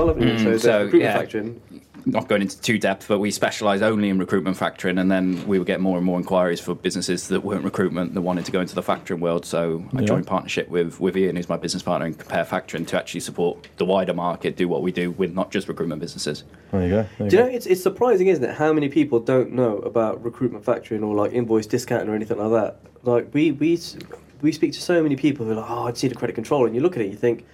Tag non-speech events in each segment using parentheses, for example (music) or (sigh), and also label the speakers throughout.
Speaker 1: well, haven't you?
Speaker 2: Mm,
Speaker 1: so,
Speaker 2: so,
Speaker 1: recruitment
Speaker 2: yeah.
Speaker 1: factoring.
Speaker 2: Not going into too depth, but we specialise only in recruitment factoring, and then we would get more and more inquiries for businesses that weren't recruitment that wanted to go into the factoring world. So I
Speaker 3: Yeah.
Speaker 2: joined partnership with with Ian, who's my business partner in Compare Factoring, to actually support the wider market, do what we do with not just recruitment businesses.
Speaker 3: There you go. There
Speaker 1: Do you
Speaker 3: go.
Speaker 1: know it's it's surprising, isn't it, how many people don't know about recruitment factoring or like invoice discounting or anything like that? Like we we we speak to so many people who are like, oh, I'd see the credit control, and you look at it, you think,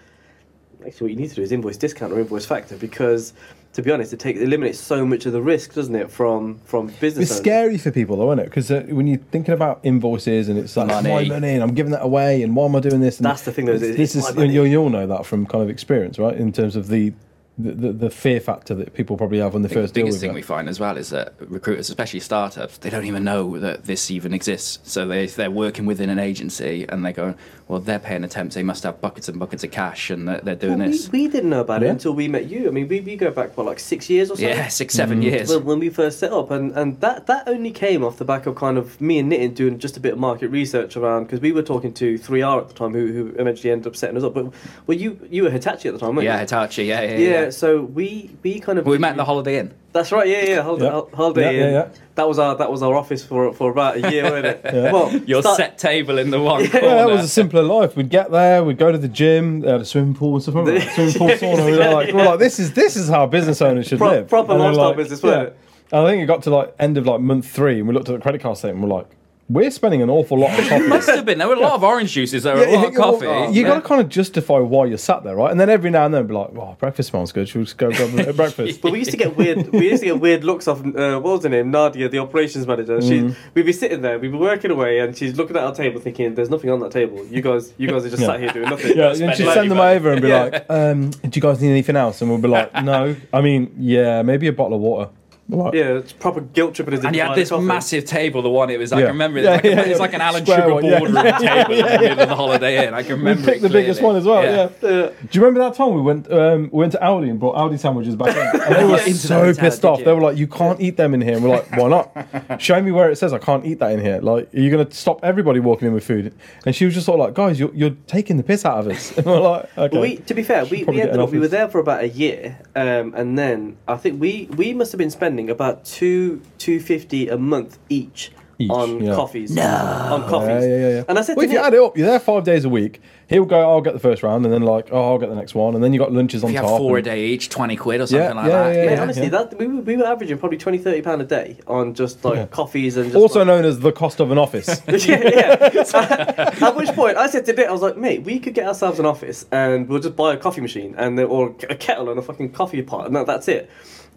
Speaker 1: actually, what you need to do is invoice discount or invoice factor because, to be honest, it takes it eliminates so much of the risk, doesn't it, from from business.
Speaker 3: It's
Speaker 1: owners.
Speaker 3: scary for people, though, isn't it? Because uh, when you're thinking about invoices and it's like
Speaker 2: Money.
Speaker 3: my money and I'm giving that away and why am I doing this? And
Speaker 1: That's the thing, though, is
Speaker 3: This
Speaker 1: it's
Speaker 3: is
Speaker 1: my money.
Speaker 3: you you all know that from kind of experience, right? In terms of the the, the, the fear factor that people probably have when they
Speaker 2: I think
Speaker 3: first
Speaker 2: the
Speaker 3: deal
Speaker 2: biggest
Speaker 3: with
Speaker 2: thing
Speaker 3: it.
Speaker 2: we find as well is that recruiters, especially startups, they don't even know that this even exists. So they they're working within an agency and they go, well, they're paying attempts. They must have buckets and buckets of cash, and they're, they're doing
Speaker 1: Well, we,
Speaker 2: this.
Speaker 1: we didn't know about it until we met you. I mean, we, we go back what like six years or so.
Speaker 2: yeah, six, seven mm. years.
Speaker 1: When, when we first set up, and, and that, that only came off the back of kind of me and Nitin doing just a bit of market research around because we were talking to 3R at the time, who, who eventually ended up setting us up. But well, you you were Hitachi at the time, weren't
Speaker 2: yeah,
Speaker 1: you?
Speaker 2: Hitachi. Yeah, yeah,
Speaker 1: Yeah,
Speaker 2: yeah.
Speaker 1: So we we kind of
Speaker 2: We met in the Holiday Inn.
Speaker 1: That's right. Yeah, yeah. Holiday,
Speaker 3: Yeah.
Speaker 1: holiday
Speaker 3: Yeah, yeah,
Speaker 1: Inn.
Speaker 3: yeah.
Speaker 1: That was our that was our office for for about a year, wasn't it? (laughs) Well,
Speaker 2: Your
Speaker 1: start-
Speaker 2: set table in the one corner.
Speaker 3: Yeah, that was a simpler life. We'd get there, we'd go to the gym, they had a swimming pool and stuff. remember that? (laughs) swimming pool sauna. We were like, we're like, this is this is how business owners should
Speaker 1: Pro-
Speaker 3: live.
Speaker 1: proper
Speaker 3: And
Speaker 1: lifestyle
Speaker 3: like,
Speaker 1: business, wasn't it?
Speaker 3: And I think it got to like end of like month three, and we looked at the credit card statement. and We're like, we're spending an awful lot of (laughs) coffee.
Speaker 2: Must have been. There were a lot of orange juices. There were
Speaker 3: Yeah,
Speaker 2: a lot
Speaker 3: you
Speaker 2: of coffee.
Speaker 3: well, You
Speaker 2: Yeah.
Speaker 3: got to kind of justify why you're sat there, right? And then every now and then, be like, "Oh, breakfast smells good. Should we just go grab a bit of breakfast?"
Speaker 1: But we used to get weird. We used to get weird looks off. Uh, what was her name? Nadia, the operations manager. She,
Speaker 3: Mm.
Speaker 1: we'd be sitting there, we'd be working away, and she's looking at our table, thinking, "There's nothing on that table. You guys, you guys are just
Speaker 3: Yeah.
Speaker 1: sat here doing nothing."
Speaker 3: Yeah, and she'd send them
Speaker 2: man.
Speaker 3: over and be
Speaker 1: Yeah.
Speaker 3: like, um, "Do you guys need anything else?" And we'll be like, (laughs) "No." I mean, yeah, maybe a bottle of water. We're like,
Speaker 1: yeah, it's proper guilt tripping us.
Speaker 2: And you
Speaker 1: into
Speaker 2: had this
Speaker 1: coffee.
Speaker 2: massive table, the one it was, I
Speaker 3: Yeah.
Speaker 2: can remember it.
Speaker 3: Yeah,
Speaker 2: It's, like,
Speaker 3: yeah,
Speaker 2: a, it's
Speaker 3: yeah.
Speaker 2: like an Alan
Speaker 3: Square
Speaker 2: Sugar
Speaker 3: one, yeah.
Speaker 2: boardroom (laughs) table in the middle of the Holiday Inn. I can
Speaker 3: We
Speaker 2: remember
Speaker 3: picked
Speaker 2: it
Speaker 3: the biggest one as well. Yeah.
Speaker 1: Yeah.
Speaker 3: Do you remember that time we went um, we went to Aldi and brought Aldi sandwiches back in? And they were
Speaker 2: Yeah, into the
Speaker 3: so
Speaker 2: hotel,
Speaker 3: pissed off. They were like, "You can't eat them in here." And we're like, "Why not? Show me where it says I can't eat that in here. Like, are you going to stop everybody walking in with food?" And she was just sort of like, "Guys, you're, you're taking the piss out of us." (laughs) And we're like, "Okay."
Speaker 1: We, to be fair, we, we ended up, we were there for about a year, um, and then I think we, we must have been spending about two two fifty a month each,
Speaker 3: Each,
Speaker 1: on
Speaker 3: yeah.
Speaker 1: coffees. No, on coffees.
Speaker 3: Yeah, yeah, yeah, yeah.
Speaker 1: And I said
Speaker 3: well,
Speaker 1: to
Speaker 3: if you add it up, you're there five days a week. He'll go, "I'll get the first round," and then like, "Oh, I'll get the next one," and then you got lunches on
Speaker 2: If you
Speaker 3: top.
Speaker 2: have four a day each, 20 quid or something
Speaker 3: Yeah,
Speaker 2: like
Speaker 3: yeah,
Speaker 2: that.
Speaker 3: yeah,
Speaker 1: Mate,
Speaker 3: yeah.
Speaker 1: honestly, that we were, we were averaging probably 20, 30 pound a day on just like
Speaker 3: Yeah.
Speaker 1: coffees and just
Speaker 3: also
Speaker 1: like,
Speaker 3: known as the cost of an office. (laughs)
Speaker 1: yeah, yeah. At which point I said to Nick, I was like, mate, we could get ourselves an office and we'll just buy a coffee machine and or a kettle and a fucking coffee pot and that, that's it.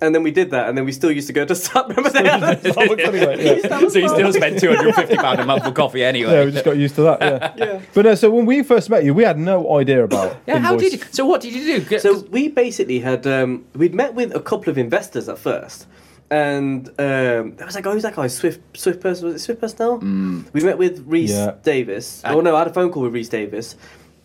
Speaker 1: And then we did that, and then we still used to go to Starbucks. (laughs) Remember they had
Speaker 3: anyway,
Speaker 1: We
Speaker 3: yeah.
Speaker 1: used to have a
Speaker 2: so you still spent 250 pound a month for coffee anyway.
Speaker 3: yeah, we just got used to that. Yeah.
Speaker 1: Yeah.
Speaker 3: But no, so when we first met you, we had no idea about.
Speaker 2: Yeah, how did you? So what did you do?
Speaker 1: So we basically had um, we'd met with a couple of investors at first, and um, there was like, oh, who's that guy? Swift Swift person was it Swift personnel? We met with Reese
Speaker 3: Yeah.
Speaker 1: Davis.
Speaker 2: Uh,
Speaker 1: oh no, I had a phone call with Reese Davis,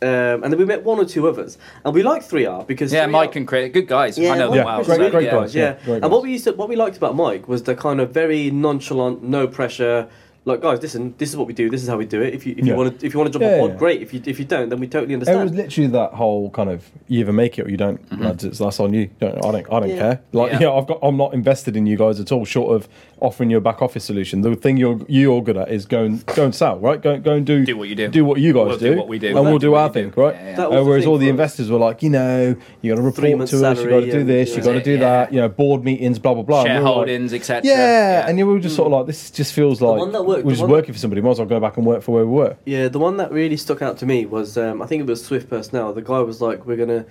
Speaker 1: um, and then we met one or two others, and we liked 3R because
Speaker 2: yeah,
Speaker 1: 3R
Speaker 2: Mike and Chris, good guys. I know them
Speaker 3: Yeah,
Speaker 2: well.
Speaker 3: great-
Speaker 2: so,
Speaker 3: great
Speaker 2: yeah.
Speaker 3: guys.
Speaker 1: yeah.
Speaker 3: yeah, great
Speaker 1: and
Speaker 3: guys.
Speaker 1: what we used to, what we liked about Mike was the kind of very nonchalant, no pressure. Like guys, listen. This is what we do. This is how we do it. If you if
Speaker 3: Yeah.
Speaker 1: you want to if you want to jump
Speaker 3: Yeah,
Speaker 1: on board,
Speaker 3: yeah.
Speaker 1: great. If you if you don't, then we totally understand.
Speaker 3: It was literally that whole kind of you either make it or you don't, lads. It's that's on you. Don't, I don't. I don't
Speaker 1: Yeah.
Speaker 3: care. Like
Speaker 2: Yeah. (laughs)
Speaker 3: yeah. I've got. I'm not invested in you guys at all. Short of offering you a back office solution. The thing you're you're good at is go and go and sell. Right. Go go and do
Speaker 2: Do what you do.
Speaker 3: Do what you guys
Speaker 2: We'll
Speaker 3: do.
Speaker 2: do what we do.
Speaker 3: And
Speaker 2: Well,
Speaker 3: we'll
Speaker 2: that's
Speaker 3: do our thing.
Speaker 2: do.
Speaker 3: Right.
Speaker 2: Yeah, yeah.
Speaker 3: Uh,
Speaker 1: was the
Speaker 3: whereas
Speaker 1: thing
Speaker 3: all the investors were like, you know, you got to report to us. You got to do this. You got to do that. You know, board meetings. Blah blah blah. And we were like-
Speaker 2: Shareholdings, etc.
Speaker 3: yeah, and you were just sort of like, this just feels like
Speaker 1: one that worked-
Speaker 3: we're just
Speaker 1: one that-
Speaker 3: working for somebody. Might as well go back and work for where we were.
Speaker 1: Yeah, the one that really stuck out to me was um, I think it was Swift Personnel. The guy was like, "We're gonna,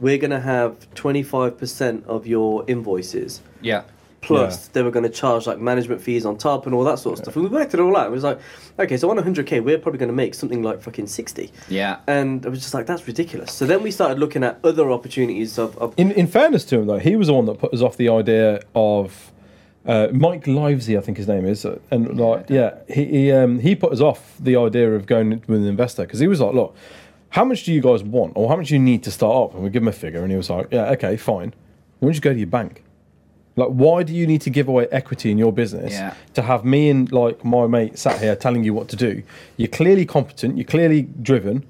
Speaker 1: we're gonna have twenty five percent of your invoices,
Speaker 2: yeah.
Speaker 1: plus they were gonna charge like management fees on top and all that sort of stuff." And we worked it all out. It was like, okay, so on hundred k, we're probably gonna make something like fucking sixty.
Speaker 2: Yeah.
Speaker 1: And I was just like, that's ridiculous. So then we started looking at other opportunities of, of
Speaker 3: In in fairness to him though, he was the one that put us off the idea of uh, Mike Livesey, I think his name is, uh, and like yeah, he he, um, he put us off the idea of going with an investor because he was like, look, how much do you guys want, or how much do you need to start up? And we give him a figure, and he was like, yeah, okay, fine. Why don't you go to your bank? Like, why do you need to give away equity in your business
Speaker 2: Yeah.
Speaker 3: to have me and like my mate sat here telling you what to do? You're clearly competent. You're clearly driven.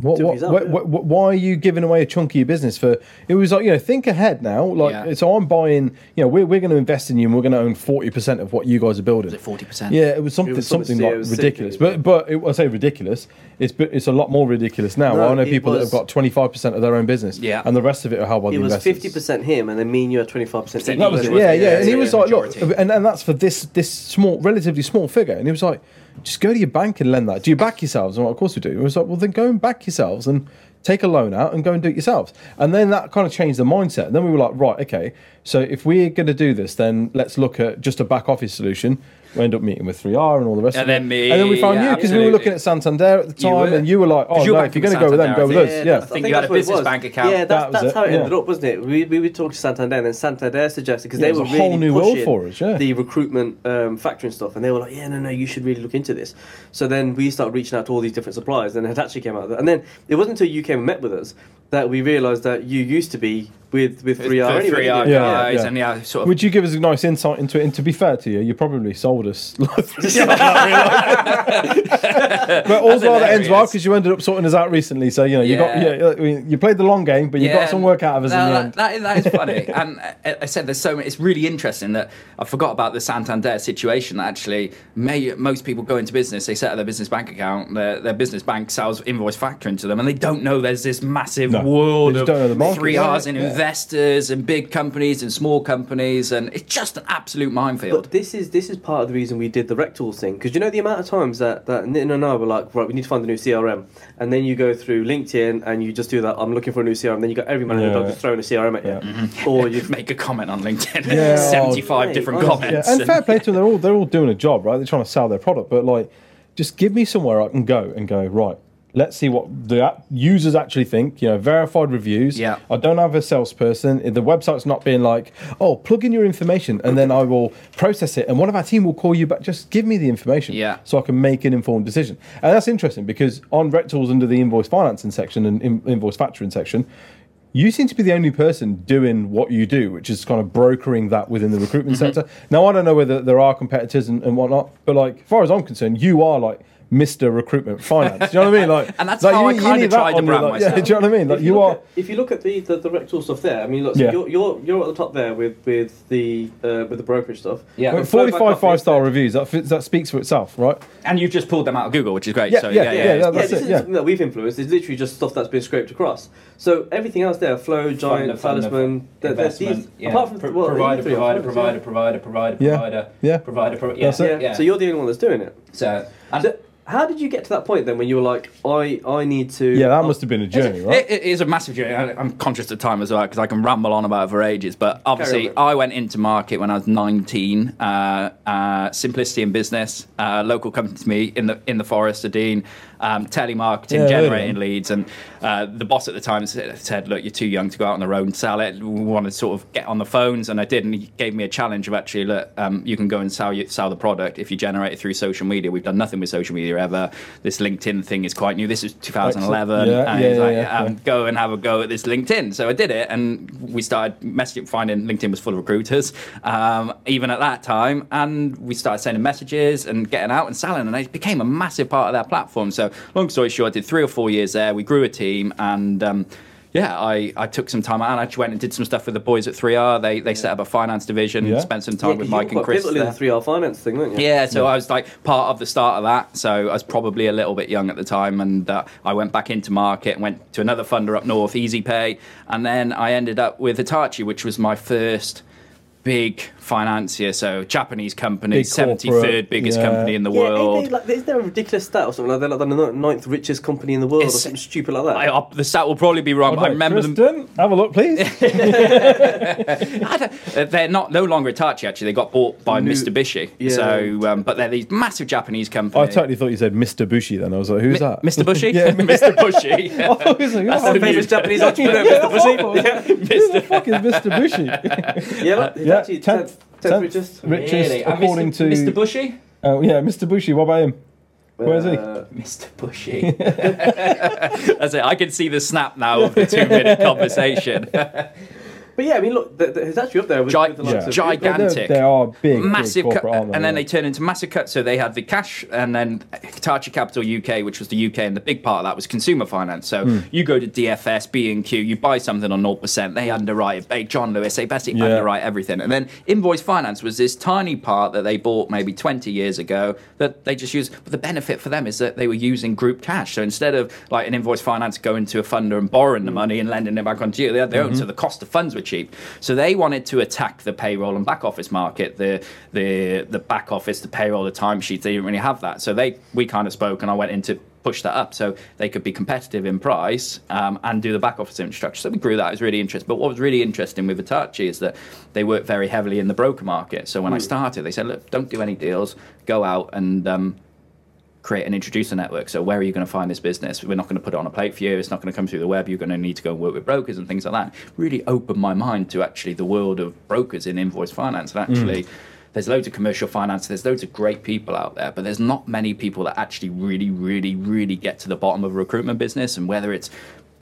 Speaker 3: What, what,
Speaker 1: yourself,
Speaker 3: what,
Speaker 1: yeah.
Speaker 3: what, what- why are you giving away a chunk of your business for? It was like you know, think ahead now. Like,
Speaker 2: Yeah.
Speaker 3: so I'm buying. You know, we're, we're going to invest in you, and we're going to own forty percent of what you guys are building.
Speaker 2: Was it forty percent?
Speaker 3: Yeah, it was something
Speaker 1: It was
Speaker 3: something
Speaker 1: something-
Speaker 3: like ridiculous.
Speaker 1: sickening.
Speaker 3: But but it, I say ridiculous. It's but it's a lot more ridiculous now.
Speaker 1: No,
Speaker 3: I know
Speaker 1: it
Speaker 3: people that have got twenty five percent of their own business,
Speaker 2: Yeah.
Speaker 3: and the rest of it are held by the
Speaker 1: It was
Speaker 3: investors.
Speaker 1: fifty percent him, and then me and you are twenty five percent.
Speaker 2: That
Speaker 3: That was it. Yeah,
Speaker 2: yeah,
Speaker 3: yeah, and he was
Speaker 2: yeah,
Speaker 3: like,
Speaker 2: majority.
Speaker 3: look, and, and that's for this this small, relatively small figure. And he was like, just go to your bank and lend that. Do you back yourselves? I'm like, of course we do. He was like, well, then go and back yourselves and take a loan out and go and do it yourselves. And then that kind of changed the mindset. And then we were like, right, okay, so if we're going to do this, then let's look at just a back office solution. We end up meeting with 3R and all the rest
Speaker 2: And
Speaker 3: of it.
Speaker 2: then me,
Speaker 3: and then we found
Speaker 2: yeah,
Speaker 3: you because we were looking at Santander at the time,
Speaker 2: were.
Speaker 3: and you were like, oh,
Speaker 2: you're
Speaker 3: no, if you're going to go with them, go with
Speaker 2: Santander,
Speaker 3: us. Yeah.
Speaker 1: that's-
Speaker 2: think you had a business bank account.
Speaker 1: Yeah, that's,
Speaker 3: was
Speaker 1: that's
Speaker 3: it,
Speaker 1: how it
Speaker 3: yeah.
Speaker 1: ended up, wasn't it? We, we would talk to Santander, and then Santander suggested because
Speaker 3: Yeah,
Speaker 1: they were
Speaker 3: a whole
Speaker 1: really
Speaker 3: new world
Speaker 1: pushing
Speaker 3: for us, yeah.
Speaker 1: the recruitment um, factoring stuff, and they were like, "Yeah, no, no, you should really look into this." So then we started reaching out to all these different suppliers, and it actually came out. That. And then it wasn't until you came and met with us that we realised that you used to be with with 3R anyway.
Speaker 2: 3R
Speaker 1: didn't?
Speaker 3: Yeah,
Speaker 2: guys,
Speaker 3: yeah.
Speaker 2: and yeah, sort of
Speaker 3: Would you give us a nice insight into it? And to be fair to you, you probably sold us. (laughs) (laughs) but all's well that ends well because you ended up sorting us out recently. So you know you got
Speaker 2: Yeah.
Speaker 3: yeah, I mean, you played the long game, but you got some work out of us
Speaker 2: no,
Speaker 3: in the
Speaker 2: that-
Speaker 3: end.
Speaker 2: that is- that is funny. (laughs) and I, I said there's so many. It's really interesting that I forgot about the Santander situation. That actually, may, most people go into business, they set up their business bank account, their, their business bank sells invoice factoring to them, and they don't know there's this massive
Speaker 3: No,
Speaker 2: world of
Speaker 3: the market,
Speaker 2: three
Speaker 3: yeah,
Speaker 2: R's and
Speaker 3: yeah.
Speaker 2: investors and big companies and small companies, and it's just an absolute minefield.
Speaker 1: But this is this is part of the reason we did the Rectools thing because you know the amount of times that that Nitin and I were like, right, we need to find a new CRM, and then you go through LinkedIn and you just do that. I'm looking for a new CRM. Then you got every man in the
Speaker 3: Yeah.
Speaker 1: dog just throwing a CRM at you,
Speaker 3: Yeah. Mm-hmm.
Speaker 1: or you
Speaker 2: Make a comment on LinkedIn.
Speaker 3: Yeah, (laughs)
Speaker 2: 75
Speaker 1: oh,
Speaker 2: different
Speaker 1: mate,
Speaker 3: Yeah,
Speaker 2: comments.
Speaker 3: and fair play to them. They're all they're all doing a job, right? They're trying to sell their product, but like, just give me somewhere I can go and go right. Let's see what the users actually think. You know, verified reviews.
Speaker 2: Yeah.
Speaker 3: I don't have a salesperson. The website's not being like, oh, plug in your information and then I will process it, and one of our team will call you back. Just give me the information,
Speaker 2: Yeah.
Speaker 3: so I can make an informed decision. And that's interesting because on Rectools under the invoice financing section and in, invoice factoring section. You seem to be the only person doing what you do, which is kind of brokering that within the recruitment
Speaker 2: Mm-hmm.
Speaker 3: sector. Now, I don't know whether there are competitors and, and whatnot, but like, as far as I'm concerned, you are like Mr. Recruitment Finance. do you know what I mean? Like, (laughs)
Speaker 2: And that's
Speaker 3: like,
Speaker 2: how I kinda tried to
Speaker 3: on
Speaker 2: brand
Speaker 3: like, Yeah,
Speaker 2: myself.
Speaker 3: do you know what I mean? Like,
Speaker 1: if
Speaker 3: you
Speaker 1: look
Speaker 3: are.
Speaker 1: At, if you look at the the, the Rectool stuff there, I mean, look, so
Speaker 3: Yeah.
Speaker 1: you're, you're you're at the top there with with the uh, with the brokerage stuff.
Speaker 2: Yeah.
Speaker 3: Wait,
Speaker 1: But
Speaker 3: 45 five star
Speaker 1: instead.
Speaker 3: reviews. That, that speaks for itself, right?
Speaker 2: And you've just pulled them out of Google, which is great.
Speaker 3: Yeah,
Speaker 2: so,
Speaker 3: yeah,
Speaker 2: yeah,
Speaker 3: yeah,
Speaker 2: yeah,
Speaker 1: Yeah,
Speaker 3: that's
Speaker 1: this
Speaker 3: it,
Speaker 1: is
Speaker 3: yeah.
Speaker 1: something that we've influenced. It's literally just stuff that's been scraped across. So everything else there, Flow, Giant, Talisman, they're- they're these- apart from well,
Speaker 2: provider,
Speaker 1: three R
Speaker 2: provider, provider, provider, provider,
Speaker 3: Yeah,
Speaker 2: provider,
Speaker 3: yeah.
Speaker 2: provider, yeah,
Speaker 3: That's it.
Speaker 1: Yeah. So you're the only one that's doing it.
Speaker 2: So
Speaker 1: how did you get to that point then, when you were like, I I need to?
Speaker 3: Yeah, that must have been a journey, right?
Speaker 2: It, it is a massive journey. I- I'm conscious of time as well because I can ramble on about it for ages. But obviously,
Speaker 1: on.
Speaker 2: I went into market when I was 19. Uh, uh, Simplicity in business, uh, local company to me in the in the Forest, Dean, um, telemarketing,
Speaker 3: Yeah, I heard of
Speaker 2: generating
Speaker 3: them.
Speaker 2: leads, and uh, the boss at the time said, "Look, you're too young to go out on the road and sell it. We want to sort of get on the phones." And I did, and he gave me a challenge of actually, look, um, you can go and sell you, sell the product if you generate it through social media. We've done nothing with social media ever. This LinkedIn thing is quite new. This is 2011.
Speaker 3: Yeah,
Speaker 2: and
Speaker 3: yeah,
Speaker 2: like,
Speaker 3: yeah,
Speaker 2: um, go and have a go at this LinkedIn. So I did it, and we started messaging, finding LinkedIn was full of recruiters, um, even at that time. And we started sending messages and getting out and selling, and it became a massive part of their platform. So, long story short, I did three or four years there. We grew a team, and um, yeah, I, I took some time out and I actually went and did some stuff with the boys at 3R. They they set up a finance division,
Speaker 3: Yeah.
Speaker 2: spent some
Speaker 1: Yeah,
Speaker 2: with Mike and
Speaker 1: quite
Speaker 2: Chris.
Speaker 1: pivotal in
Speaker 2: there.
Speaker 1: the three R finance thing, weren't you?
Speaker 2: Yeah, so I was like part of the start of that. So I was probably a little bit young at the time, and uh, I went back into market and went to another funder up north, EasyPay, and then I ended up with Hitachi, which was my first big financier. So Japanese company,
Speaker 3: Big
Speaker 2: seventy
Speaker 3: corporate,
Speaker 2: third biggest
Speaker 3: yeah.
Speaker 2: company in the
Speaker 1: Yeah,
Speaker 2: world.
Speaker 1: they, like, is there a ridiculous stat or something like that? Like they're the ninth richest company in the world or something stupid like that.
Speaker 2: I, I- the stat will probably be wrong, but I remember them.
Speaker 3: Have a look, please. (laughs)
Speaker 2: I don't- they're not no longer Hitachi. Actually, they got bought by
Speaker 1: New-
Speaker 2: Mitsubishi.
Speaker 1: Yeah.
Speaker 2: So, um, but they're these massive Japanese company.
Speaker 3: I totally thought you said Mr. Bushi then. I was like, who's that?
Speaker 2: Mr. Bushy, (laughs)
Speaker 3: yeah, (laughs)
Speaker 2: Mr. Bushy.
Speaker 3: I thought like,
Speaker 1: That's
Speaker 3: oh,
Speaker 1: the
Speaker 3: who
Speaker 1: famous Japanese entrepreneur, Mr. Bushy.
Speaker 3: the fuck is Mr. Bushi?
Speaker 1: Yeah, look,
Speaker 3: Yeah, tenth-
Speaker 1: tenth, tenth
Speaker 3: tenth
Speaker 1: richest.
Speaker 3: richest,
Speaker 2: Really? And
Speaker 3: according
Speaker 2: Mr.
Speaker 3: to
Speaker 2: Mr. Bushy.
Speaker 3: Oh yeah, Mr. Bushi. What about him? Where is he?
Speaker 1: Uh,
Speaker 2: Mr. Bushy. (laughs) That's it. I can see the snap now of the two minute conversation. (laughs)
Speaker 1: But yeah, I mean, look, th- th- it's actually up there with,
Speaker 2: Gi-
Speaker 1: with the likes
Speaker 2: Yeah.
Speaker 1: of
Speaker 2: gigantic.
Speaker 3: They, they are big,
Speaker 2: massive
Speaker 3: big
Speaker 2: cut,
Speaker 3: corporate, aren't
Speaker 2: and then
Speaker 3: Yeah.
Speaker 2: they turned into massive cut. So they had the cash, and then Hitachi Capital UK, which was the UK, and the big part of that was consumer finance. So
Speaker 3: Hmm.
Speaker 2: you go to DFS, B and Q, you buy something on 0%, they underwrite it. They John Lewis, they basically
Speaker 3: Yeah.
Speaker 2: underwrite everything. And then invoice finance was this tiny part that they bought maybe 20 years ago that they just use. But the benefit for them is that they were using group cash. So instead of like an invoice finance going to a funder and borrowing the money and lending it back onto you, they had their own. So the cost of funds were cheap. So they wanted to attack the payroll and back office market, the the the back office, the payroll, the timesheets. They didn't really have that. So they we kind of spoke, and I went into push that up so they could be competitive in price um, and do the back office infrastructure. So we grew that. It was really interesting. But what was really interesting with Hitachi is that they work very heavily in the broker market. So when I started, they said, look, don't do any deals. Go out and um, create and introduce a network. So where are you going to find this business? We're not going to put it on a plate for you. It's not going to come through the web. You're going to need to go and work with brokers and things like that. Really opened my mind to actually the world of brokers in invoice finance. And mm. actually, there's loads of commercial finance. There's loads of great people out there, but there's not many people that actually really, really, really get to the bottom of a recruitment business. And whether it's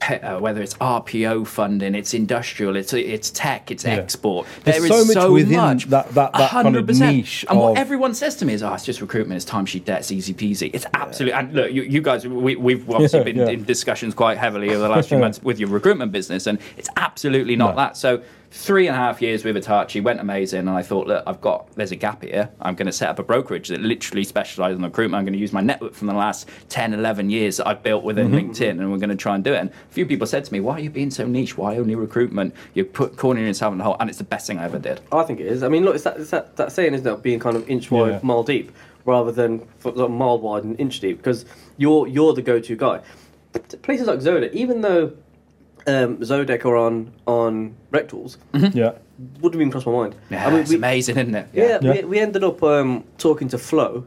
Speaker 2: uh, whether it's RPO funding, it's industrial, it's it's tech, it's export.
Speaker 3: There's
Speaker 2: There
Speaker 3: so
Speaker 2: is
Speaker 3: much
Speaker 2: so
Speaker 3: within
Speaker 2: much.
Speaker 3: that- that- that kind of
Speaker 2: 100%.
Speaker 3: niche
Speaker 2: And what everyone says to me is, "Oh, it's just recruitment. It's timesheet debt. It's easy peasy. It's absolutely." And look, you, you guys, we, we've (laughs) obviously
Speaker 3: Yeah,
Speaker 2: been
Speaker 3: yeah.
Speaker 2: in discussions quite heavily over the last few (laughs) months with your recruitment business, and it's absolutely not that. So. Three and a half years with Hitachi went amazing, and I thought, look, I've got there's a gap here. I'm going to set up a brokerage that literally specialises in recruitment. I'm going to use my network from the last 10, 11 years that I've built within
Speaker 3: Mm-hmm.
Speaker 2: LinkedIn, and we're going to try and do it. And a few people said to me, "Why are you being so niche? Why only recruitment? You're put cornering yourself in the hole." And it's the best thing I ever did.
Speaker 1: I think it is. I mean, look, it's that, it's that, that saying, isn't it, being kind of inch wide,
Speaker 3: Yeah.
Speaker 1: mile deep, rather than mile wide and inch deep, because you're you're the go-to guy. Places like Zodeq, even though um, Zodeq are on on Rectools,
Speaker 3: yeah.
Speaker 1: wouldn't even cross my mind.
Speaker 2: Yeah,
Speaker 1: I mean,
Speaker 2: it's
Speaker 1: we,
Speaker 2: amazing, isn't it?
Speaker 1: Yeah,
Speaker 3: Yeah.
Speaker 1: We, we ended up um, talking to Flo.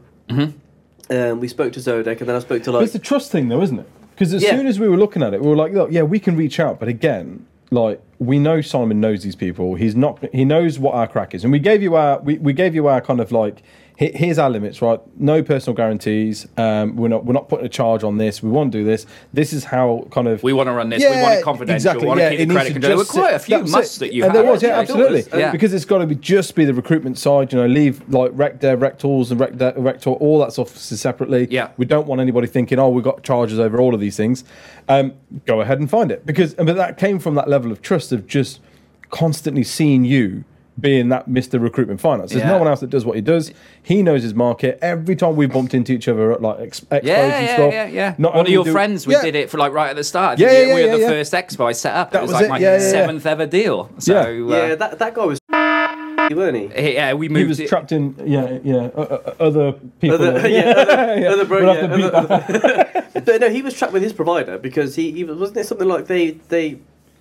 Speaker 1: Um, we spoke to Zodeq, and then I spoke to
Speaker 3: But
Speaker 1: like
Speaker 3: it's a trust thing, though, isn't it? Because as
Speaker 1: Yeah.
Speaker 3: soon as we were looking at it, we were like, look, yeah, we can reach out, but again, like we know Simon knows these people. He's not. He knows what our crack is, and we gave you our. We, we gave you our kind of like. He- Here's our limits, right? No personal guarantees. Um, we're not. We're not putting a charge on this. We want to do this. This is how kind of.
Speaker 2: We want to run this. we want it confidential. We want to keep
Speaker 3: it
Speaker 2: the credit control. There were quite a few musts
Speaker 3: it.
Speaker 2: that you
Speaker 3: and
Speaker 2: had.
Speaker 3: there was, yeah,
Speaker 1: Yeah,
Speaker 3: absolutely.
Speaker 1: was.
Speaker 2: Yeah.
Speaker 3: Because it's got to be just be the recruitment side. You know, leave like rec dev, rec tools, and rec, de- rec all that stuff separately.
Speaker 2: Yeah.
Speaker 3: We don't want anybody thinking, oh, we've got charges over all of these things. Um, go ahead and find it because, but that came from that level of trust of just constantly seeing you being that Mr. Recruitment Finance. There's
Speaker 2: Yeah.
Speaker 3: no one else that does what he does. He knows his market. Every time we bumped into each other at like ex- expos
Speaker 2: Yeah,
Speaker 3: and
Speaker 2: yeah,
Speaker 3: stuff.
Speaker 2: yeah, yeah.
Speaker 3: not
Speaker 2: One of
Speaker 3: only
Speaker 2: your
Speaker 3: do-
Speaker 2: friends, we
Speaker 3: Yeah.
Speaker 2: did it for like right at the start.
Speaker 3: Yeah,
Speaker 2: didn't
Speaker 3: yeah,
Speaker 2: we? we
Speaker 3: yeah,
Speaker 2: were the
Speaker 3: yeah.
Speaker 2: first expo I set up.
Speaker 3: That
Speaker 2: it was,
Speaker 3: was
Speaker 2: like
Speaker 3: it,
Speaker 2: my
Speaker 3: yeah, yeah, yeah.
Speaker 2: seventh ever deal. So
Speaker 3: Yeah.
Speaker 1: yeah,
Speaker 2: uh,
Speaker 1: that that guy was (laughs) weren't he?
Speaker 2: he- yeah, we moved.
Speaker 3: He was
Speaker 2: it-
Speaker 3: trapped in, yeah, yeah, uh, uh, other people.
Speaker 1: Other, (laughs) yeah, other, (laughs)
Speaker 3: Yeah.
Speaker 1: other bro,
Speaker 3: We'll
Speaker 1: yeah,
Speaker 3: have to beat
Speaker 1: other- but no, he was trapped with his provider because he, he was- wasn't it something like they they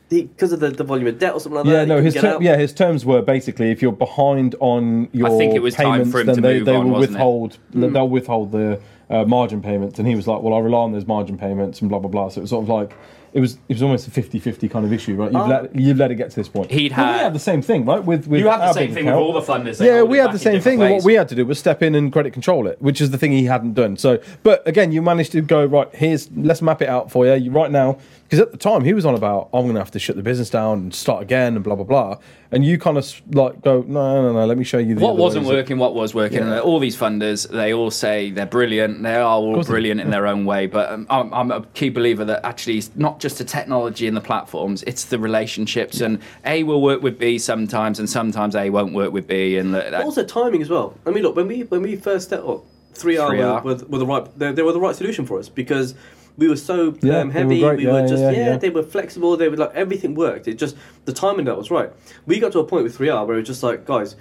Speaker 1: because of the, the volume of debt or something like
Speaker 3: Yeah,
Speaker 1: that.
Speaker 3: no, his ter- yeah his terms were basically if you're behind on your
Speaker 2: think it was time
Speaker 3: payments,
Speaker 2: for him
Speaker 3: then
Speaker 2: to
Speaker 3: they,
Speaker 2: move
Speaker 3: they
Speaker 2: on,
Speaker 3: will
Speaker 2: wasn't it?
Speaker 3: withhold they'll withhold the uh, margin payments, and he was like, well, I rely on those margin payments and blah blah blah. So it was sort of like it was it was almost a 50-50 kind of issue, right? You've
Speaker 1: Oh.
Speaker 3: let you've let it get to this point.
Speaker 2: He'd
Speaker 3: Well, we
Speaker 2: had-
Speaker 3: had the same thing, right? With with
Speaker 2: You have the same
Speaker 3: big
Speaker 2: thing with all the funders.
Speaker 3: Yeah, we had the same thing. and What we had to do was step in and credit control it, which is the thing he hadn't done. So, but again, you managed to go right. Here's let's map it out for you. you right now, because at the time he was on about I'm going to have to shut the business down and start again and blah blah blah. And you kind of like go no no no. Let me show you the
Speaker 2: what
Speaker 3: other
Speaker 2: wasn't
Speaker 3: ways
Speaker 2: working, what was working. And all these funders, they all say they're brilliant. They are all
Speaker 3: course they
Speaker 2: brilliant in their own way. But um, I'm, I'm a key believer that actually it's not just the technology and the platforms, it's the relationships. And A will work with B sometimes, and sometimes A won't work with B. And that,
Speaker 1: But also timing as well. I mean, look when we when we first set up, three R
Speaker 2: 3R.
Speaker 1: were, were, were the right they, they were the right solution for us because we were so
Speaker 3: Yeah,
Speaker 1: um,
Speaker 3: they were
Speaker 1: heavy. We
Speaker 3: Yeah,
Speaker 1: were just
Speaker 3: yeah,
Speaker 1: yeah,
Speaker 3: yeah.
Speaker 1: they were flexible. They were like everything worked. It just the timing that was right. We got to a point with three R where it was just like guys,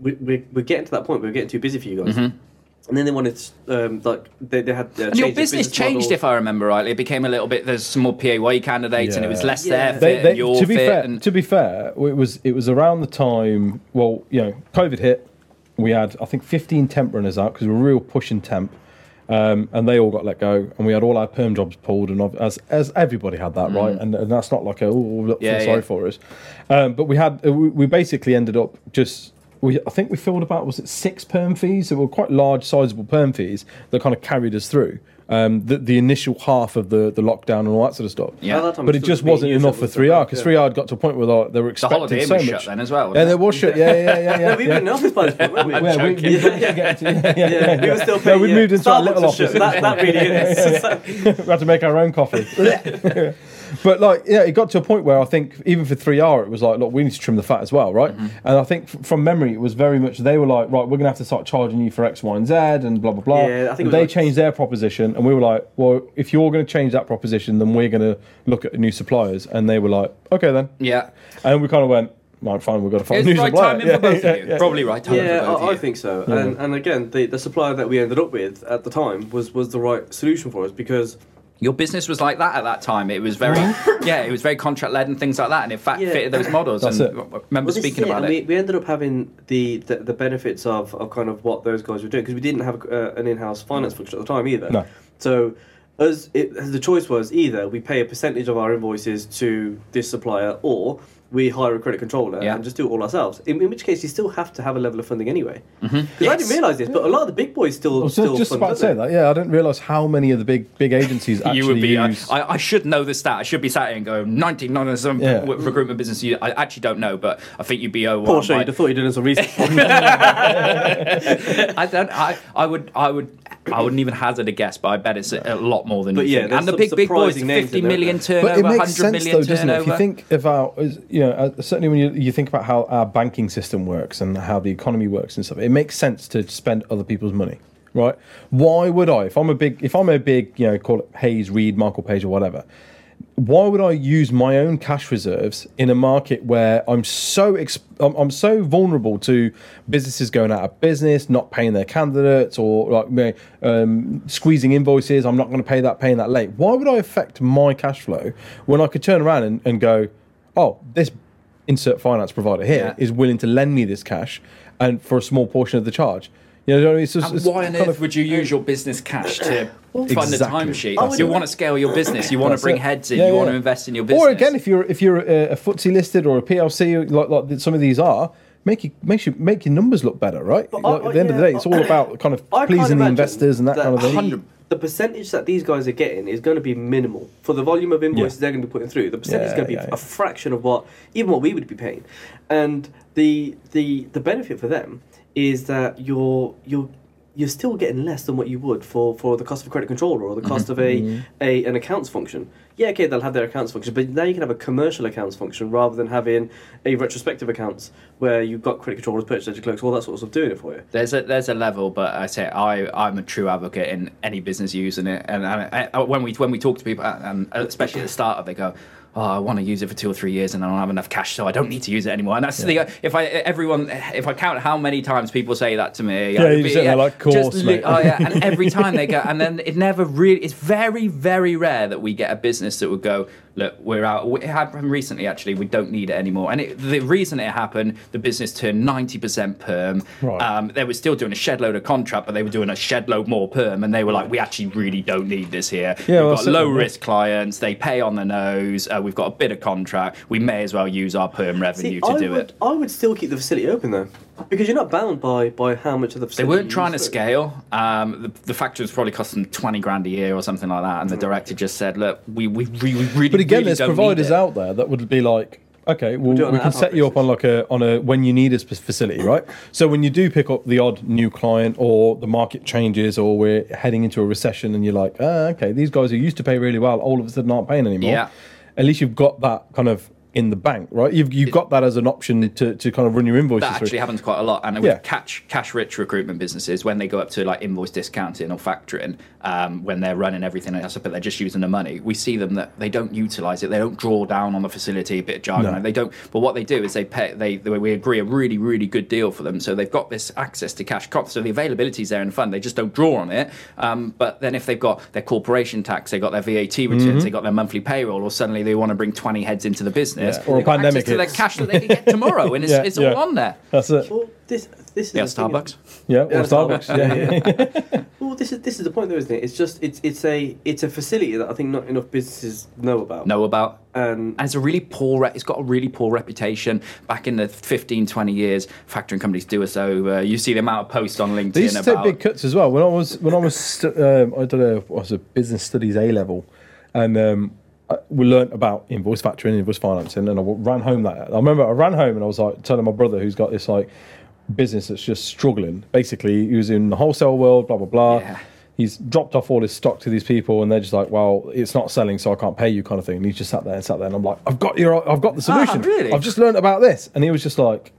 Speaker 1: we, we we're getting to that point. We're getting too busy for you guys. And then they wanted, to, um, like, they, they had. Uh,
Speaker 2: And your business changed, if I remember rightly. It became a little bit. There's some more PAYE candidates, and it was less
Speaker 1: Yeah.
Speaker 2: their
Speaker 1: They-
Speaker 2: fit
Speaker 3: They-
Speaker 2: and your
Speaker 3: to be
Speaker 2: fit.
Speaker 3: fair,
Speaker 2: and
Speaker 3: to be fair, it was it was around the time. Well, you know, COVID hit. We had I think 15 temp runners out because we were real pushing temp, um, and they all got let go, and we had all our perm jobs pulled, and as as everybody had that right, and, and that's not like a oh look,
Speaker 2: Mm. Yeah,
Speaker 3: sorry
Speaker 2: yeah.
Speaker 3: for us, um, but we had we, we basically ended up just. We, I think we filled about was it six perm fees that were quite large, sizable perm fees that kind of carried us through. Um, the, the initial half of the, the lockdown and all that sort of stuff.
Speaker 2: Yeah.
Speaker 1: At that time,
Speaker 3: But it just wasn't enough for 3R because
Speaker 1: that.
Speaker 3: 3R got to a point where they were
Speaker 2: The
Speaker 3: expecting
Speaker 2: holiday
Speaker 3: so
Speaker 2: was
Speaker 3: much.
Speaker 2: shut then as well.
Speaker 3: Yeah,
Speaker 2: wasn't
Speaker 3: there
Speaker 2: it?
Speaker 3: Yeah, yeah, yeah, yeah.
Speaker 1: Yeah, we were
Speaker 3: yeah.
Speaker 1: the office by this point, we? (laughs)
Speaker 3: Yeah, we, we, yeah, yeah, yeah.
Speaker 1: we were still
Speaker 3: No,
Speaker 1: paying.
Speaker 3: we
Speaker 1: yeah.
Speaker 3: moved into our
Speaker 1: Starbucks
Speaker 3: little
Speaker 1: and shit,
Speaker 3: office.
Speaker 1: That, that really is. (laughs) (laughs)
Speaker 3: we had to make our own coffee. But like, yeah, it got to a point where I think even for 3R, it was like, look, we need to trim the fat as well, right?
Speaker 1: Mm-hmm.
Speaker 3: And I think f- from memory, it was very much they were like, right, we're gonna have to start charging you for X, Y, and Z, and blah blah blah.
Speaker 1: Yeah, I think
Speaker 3: And they
Speaker 1: like-
Speaker 3: changed their proposition, and we were like, well, if you're going to change that proposition, then we're going to look at new suppliers. And they were like, okay then.
Speaker 2: Yeah.
Speaker 3: And we kind of went, right, fine, we've got to find
Speaker 2: It's
Speaker 3: a new
Speaker 2: right
Speaker 3: supplier.
Speaker 2: timing
Speaker 3: Yeah,
Speaker 2: for both
Speaker 3: yeah,
Speaker 2: of you.
Speaker 3: yeah.
Speaker 2: Probably right timing
Speaker 1: Yeah,
Speaker 2: for both
Speaker 1: I, I
Speaker 2: of you.
Speaker 1: think so. And and again, the, the supplier that we ended up with at the time was was the right solution for us because
Speaker 2: Your business was like that at that time. It was very, (laughs) yeah, it was very contract led and things like that, and in fact
Speaker 1: Yeah.
Speaker 2: fitted those models.
Speaker 3: That's
Speaker 2: and
Speaker 3: it.
Speaker 2: I remember
Speaker 1: Well,
Speaker 2: speaking
Speaker 1: is
Speaker 2: about
Speaker 1: and
Speaker 2: it.
Speaker 1: We, we ended up having the, the, the benefits of, of kind of what those guys were doing because we didn't have uh, an in-house finance function at the time either.
Speaker 3: No.
Speaker 1: So as it, as the choice was either we pay a percentage of our invoices to this supplier or we hire a credit controller
Speaker 2: Yeah.
Speaker 1: and just do it all ourselves. In, in which case, you still have to have a level of funding anyway. Mm-hmm. Because I
Speaker 2: Yes.
Speaker 1: didn't realise this, but a lot of the big boys still
Speaker 3: I was
Speaker 1: still
Speaker 3: just
Speaker 1: fund,
Speaker 3: about to say that. Yeah, I didn't realise how many of the big big agencies actually (laughs)
Speaker 2: you would be. I,
Speaker 3: use.
Speaker 2: I, I should know the stat. I should be sat here and go 99 of some
Speaker 3: Yeah.
Speaker 2: recruitment business. You, I actually don't know, but I think you'd be over.
Speaker 1: Poor show, you'd have thought you'd done some research.
Speaker 2: I don't. I, I would. I would. I wouldn't even hazard a guess, but I bet it's a, a lot more than
Speaker 1: But
Speaker 2: you
Speaker 1: yeah,
Speaker 2: think. And the big big boys,
Speaker 1: fifty million names
Speaker 2: 50
Speaker 1: in there, though.
Speaker 3: but
Speaker 2: turnover,
Speaker 3: it
Speaker 2: 100
Speaker 3: makes sense though, doesn't it?
Speaker 2: turnover.
Speaker 3: If you think about, as- you know, uh, certainly when you, you think about how our banking system works and how the economy works and stuff, it makes sense to spend other people's money, right? Why would I, if I'm a big, if I'm a big, you know, call it Hays, Reed, Michael Page, or whatever, why would I use my own cash reserves in a market where I'm so exp- I'm, I'm so vulnerable to businesses going out of business, not paying their candidates, or like um, squeezing invoices? I'm not going to pay that, paying that late. Why would I affect my cash flow when I could turn around and, and go, oh, this insert finance provider here is
Speaker 2: Yeah.
Speaker 3: willing to lend me this cash, and for a small portion of the charge. You know, it's just,
Speaker 2: And
Speaker 3: it's
Speaker 2: why on
Speaker 3: kind
Speaker 2: earth
Speaker 3: of-
Speaker 2: would you use your business cash to (clears throat) fund a
Speaker 3: Exactly.
Speaker 2: timesheet? You want to scale your business. You want to bring
Speaker 3: it.
Speaker 2: heads in.
Speaker 3: Yeah,
Speaker 2: you want to invest in your business.
Speaker 3: Or again, if you're if you're a, a FTSE listed or a PLC, like, like some of these are, make you make you make your numbers look better, right? Like,
Speaker 1: I-
Speaker 3: at the end of the day, it's all about kind of
Speaker 1: I
Speaker 3: pleasing the investors and that, kind of thing.
Speaker 1: The, percentage that these guys are getting is going to be minimal for the volume of invoices
Speaker 3: Yeah.
Speaker 1: they're going to be putting through. The percentage is going to be
Speaker 3: yeah, yeah.
Speaker 1: a fraction of what even what we would be paying, and the the the benefit for them is that you're you're you're still getting less than what you would for, for the cost of a credit controller or the cost of a,
Speaker 3: Mm-hmm.
Speaker 1: a an accounts function. Yeah, okay, they'll have their accounts function, but now you can have a commercial accounts function rather than having a retrospective accounts where you've got credit controllers, purchase ledger clerks, all that sort of stuff doing it for you.
Speaker 2: There's a there's a level, but I say I I'm a true advocate in any business using it, and, and I, when we when we talk to people, and especially at the start, of, they go. Oh, I want to use it for two or three years, and I don't have enough cash, so I don't need to use it anymore. And that's the if I everyone if I count how many times people say that to me,
Speaker 3: Yeah,
Speaker 2: I'd
Speaker 3: you just sit there like, "Course, mate."
Speaker 2: oh yeah, and (laughs) every time they go, and then it never really. It's very very rare that we get a business that would go, look, we're out. It happened recently actually. We don't need it anymore, and it, the reason it happened, the business turned ninety percent perm.
Speaker 3: Right.
Speaker 2: Um, they were still doing a shed load of contract, but they were doing a shed load more perm, and they were like, we actually really don't need this here.
Speaker 3: Yeah,
Speaker 2: we've
Speaker 3: that's
Speaker 2: got low risk clients. They pay on the nose. Uh, we've got a bit of contract. We may as well use our perm revenue to
Speaker 1: I
Speaker 2: do
Speaker 1: would,
Speaker 2: it.
Speaker 1: I would still keep the facility open though, because you're not bound by, by how much of the
Speaker 2: They
Speaker 1: facility.
Speaker 2: weren't
Speaker 1: you
Speaker 2: trying to
Speaker 1: use.
Speaker 2: scale. Um, the, the factory was probably costing twenty grand a year or something like that, and the director just said, "Look, we we really, really,
Speaker 3: But again,
Speaker 2: really
Speaker 3: there's
Speaker 2: don't need
Speaker 3: providers
Speaker 2: it.
Speaker 3: out there that would be like, okay, well,
Speaker 1: do it on
Speaker 3: we
Speaker 1: an
Speaker 3: can
Speaker 1: ad hoc
Speaker 3: set you up on like a on a when you need a sp- facility, right? So when you do pick up the odd new client, or the market changes, or we're heading into a recession, and you're like, ah, okay, these guys who used to pay really well, all of a sudden aren't paying anymore.
Speaker 2: Yeah.
Speaker 3: At least you've got that kind of in the bank, right? You've you've got that as an option to, to kind of run your invoices
Speaker 2: That
Speaker 3: through.
Speaker 2: actually happens quite a lot, and
Speaker 3: Yeah.
Speaker 2: with cash cash rich recruitment businesses, when they go up to like invoice discounting or factoring, um, when they're running everything else, but they're just using the money, we see them that they don't utilize it. They don't draw down on the facility. A bit of jargon.
Speaker 3: No.
Speaker 2: They don't. But what they do is they pay. They, they we agree a really really good deal for them, so they've got this access to cash costs. So the availability is there in the fund. They just don't draw on it. Um, but then if they've got their corporation tax, they got their VAT returns,
Speaker 3: Mm-hmm.
Speaker 2: they got their monthly payroll, or suddenly they want to bring twenty heads into the business, business.
Speaker 3: Yeah. Or a
Speaker 2: got
Speaker 3: pandemic
Speaker 2: access to their
Speaker 3: hits.
Speaker 2: cash that they can get tomorrow, and it's, (laughs)
Speaker 3: Yeah,
Speaker 2: it's
Speaker 3: yeah.
Speaker 2: all on there.
Speaker 3: That's it.
Speaker 1: Well, this this is
Speaker 2: Yeah. Starbucks.
Speaker 3: Yeah, or
Speaker 1: Yeah,
Speaker 3: Starbucks.
Speaker 1: Starbucks.
Speaker 3: Yeah, yeah. (laughs)
Speaker 1: Well, this is this is the point, though, isn't it? It's just it's it's a it's a facility that I think not enough businesses know about.
Speaker 2: Know about
Speaker 1: And
Speaker 2: and it's a really poor re- it's got a really poor reputation back in the 15 20 years factoring companies do us over you see the amount of posts on linkedin
Speaker 3: They used to take big cuts as well. When I was when I was stu- um, I did a I was a business studies A level, and um, I- we learnt about invoice factoring, and invoice financing, and I ran home that. I remember I ran home and I was like telling my brother who's got this like business that's just struggling. Basically, he was in the wholesale world, blah blah blah.
Speaker 2: Yeah.
Speaker 3: He's dropped off all his stock to these people, and they're just like, "Well, it's not selling, so I can't pay you," kind of thing. And he's just sat there and sat there, and I'm like, "I've got your, I've got the ah, solution.
Speaker 2: really?
Speaker 3: I've just learnt about this." And he was just like,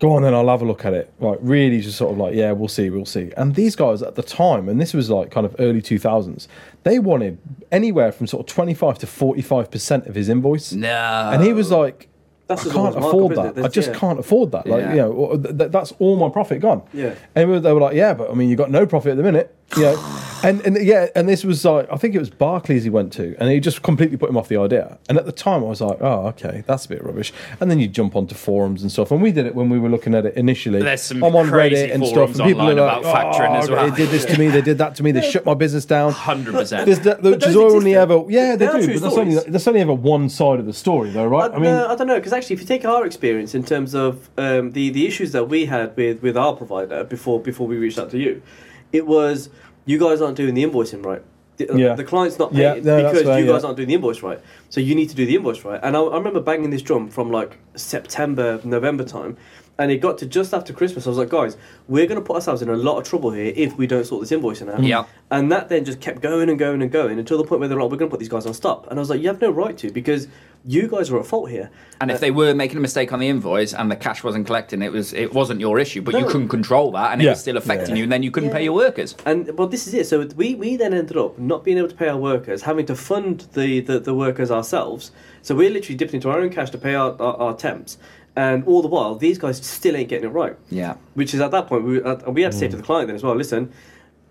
Speaker 3: go on then i'll have a look at it like really just sort of like yeah we'll see we'll see and these guys at the time and this was like kind of early 2000s they wanted anywhere from sort of 25 to 45% of his invoice
Speaker 2: no
Speaker 3: and he was like
Speaker 1: That's
Speaker 3: I can't
Speaker 1: lowest markup,
Speaker 3: afford that.
Speaker 1: it?
Speaker 3: I just
Speaker 1: yeah.
Speaker 3: can't afford that. Like,
Speaker 2: Yeah.
Speaker 3: you know, th- th- that's all my profit gone.
Speaker 1: Yeah.
Speaker 3: And they were like, yeah, but I mean, you got no profit at the minute. Yeah. and, and yeah, and this was like, I think it was Barclays he went to, and he just completely put him off the idea. And at the time, I was like, oh, okay, that's a bit rubbish. And then you jump onto forums and stuff. And we did it when we were looking at it initially.
Speaker 2: There's some
Speaker 3: I'm on
Speaker 2: crazy
Speaker 3: Reddit and stuff, and people are like,
Speaker 2: about factoring
Speaker 3: oh,
Speaker 2: as well."
Speaker 3: They did this to me. They did that to me. They (laughs) shut my business down.
Speaker 2: 100%
Speaker 3: There's that, which
Speaker 1: those
Speaker 3: only
Speaker 1: exist,
Speaker 3: ever yeah they
Speaker 1: They
Speaker 3: do,
Speaker 1: true
Speaker 3: but that's only that's only ever one side of the story, though, right?
Speaker 1: I, no, I don't know because actually, if you take our experience in terms of um, the the issues that we had with with our provider before before we reached out to you, it was you guys aren't doing the invoicing right. The, uh,
Speaker 3: Yeah.
Speaker 1: the client's not
Speaker 3: Yeah,
Speaker 1: paying
Speaker 3: no,
Speaker 1: because
Speaker 3: fair,
Speaker 1: you guys
Speaker 3: yeah.
Speaker 1: aren't doing the invoice right. So you need to do the invoice right. And I, I remember banging this drum from like September, November time, and it got to just after Christmas. I was like, guys, we're going to put ourselves in a lot of trouble here if we don't sort this invoicing out. Eh?
Speaker 2: Yeah.
Speaker 1: And that then just kept going and going and going until the point where they're like, we're going to put these guys on stop. And I was like, you have no right to because you guys are at fault here.
Speaker 2: and if uh, they were making a mistake on the invoice and the cash wasn't collecting, it was it wasn't your issue, but you couldn't control that, and it was still affecting
Speaker 3: Yeah.
Speaker 2: you, and then you couldn't pay your workers.
Speaker 1: And well, this is it. So we, we then ended up not being able to pay our workers, having to fund the, the, the workers ourselves. So we're literally dipping into our own cash to pay our, our, our temps. And all the while, these guys still ain't getting it right.
Speaker 2: Yeah.
Speaker 1: Which is at that point, we, uh, we had to say to the client then as well listen,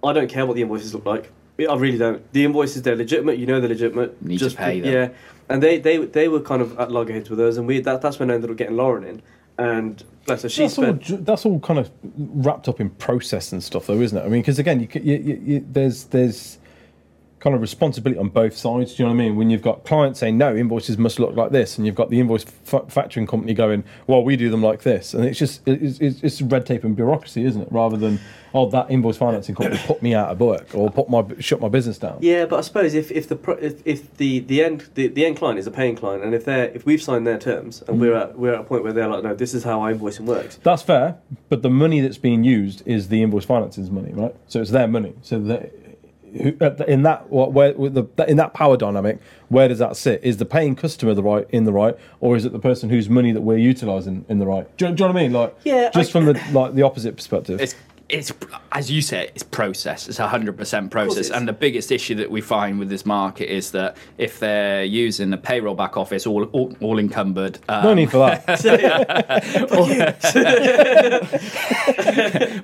Speaker 1: I don't care what the invoices look like. I really don't. The invoices, they're legitimate. You know they're legitimate.
Speaker 2: You need to pay them.
Speaker 1: Yeah. And they, they, they were kind of at loggerheads with us. And we that, that's when I ended up getting Lauren in. And bless her, she
Speaker 3: that's all,
Speaker 1: spent.
Speaker 3: ju- that's all kind of wrapped up in process and stuff, though, isn't it? I mean, because again, you, you, you, you, there's there's kind of responsibility on both sides. Do you know what I mean? When you've got clients saying no, invoices must look like this, and you've got the invoice fa- factoring company going, well, we do them like this, and it's just it's, it's, it's red tape and bureaucracy, isn't it? Rather than oh, that invoice financing company put me out of work or put my shut my business down.
Speaker 1: Yeah, but I suppose if, if the pro- if, if the, the end the, the end client is a paying client, and if they are if we've signed their terms and we're mm. at we're at a point where they're like, no, this is how our invoicing works.
Speaker 3: That's fair, but the money that's being used is the invoice financing's money, right? So it's their money. So they, who, in that what where with the in that power dynamic, where does that sit? Is the paying customer the right in the right, or is it the person whose money that we're utilising in the right? Do, you- do you know what I mean? Like,
Speaker 1: Yeah,
Speaker 3: just
Speaker 1: I-
Speaker 3: from the (coughs) like the opposite perspective.
Speaker 2: It's it's as you say, it's process. It's hundred percent process. And the biggest issue that we find with this market is that if they're using the payroll back office, all all, all encumbered. Um,
Speaker 3: no need for that.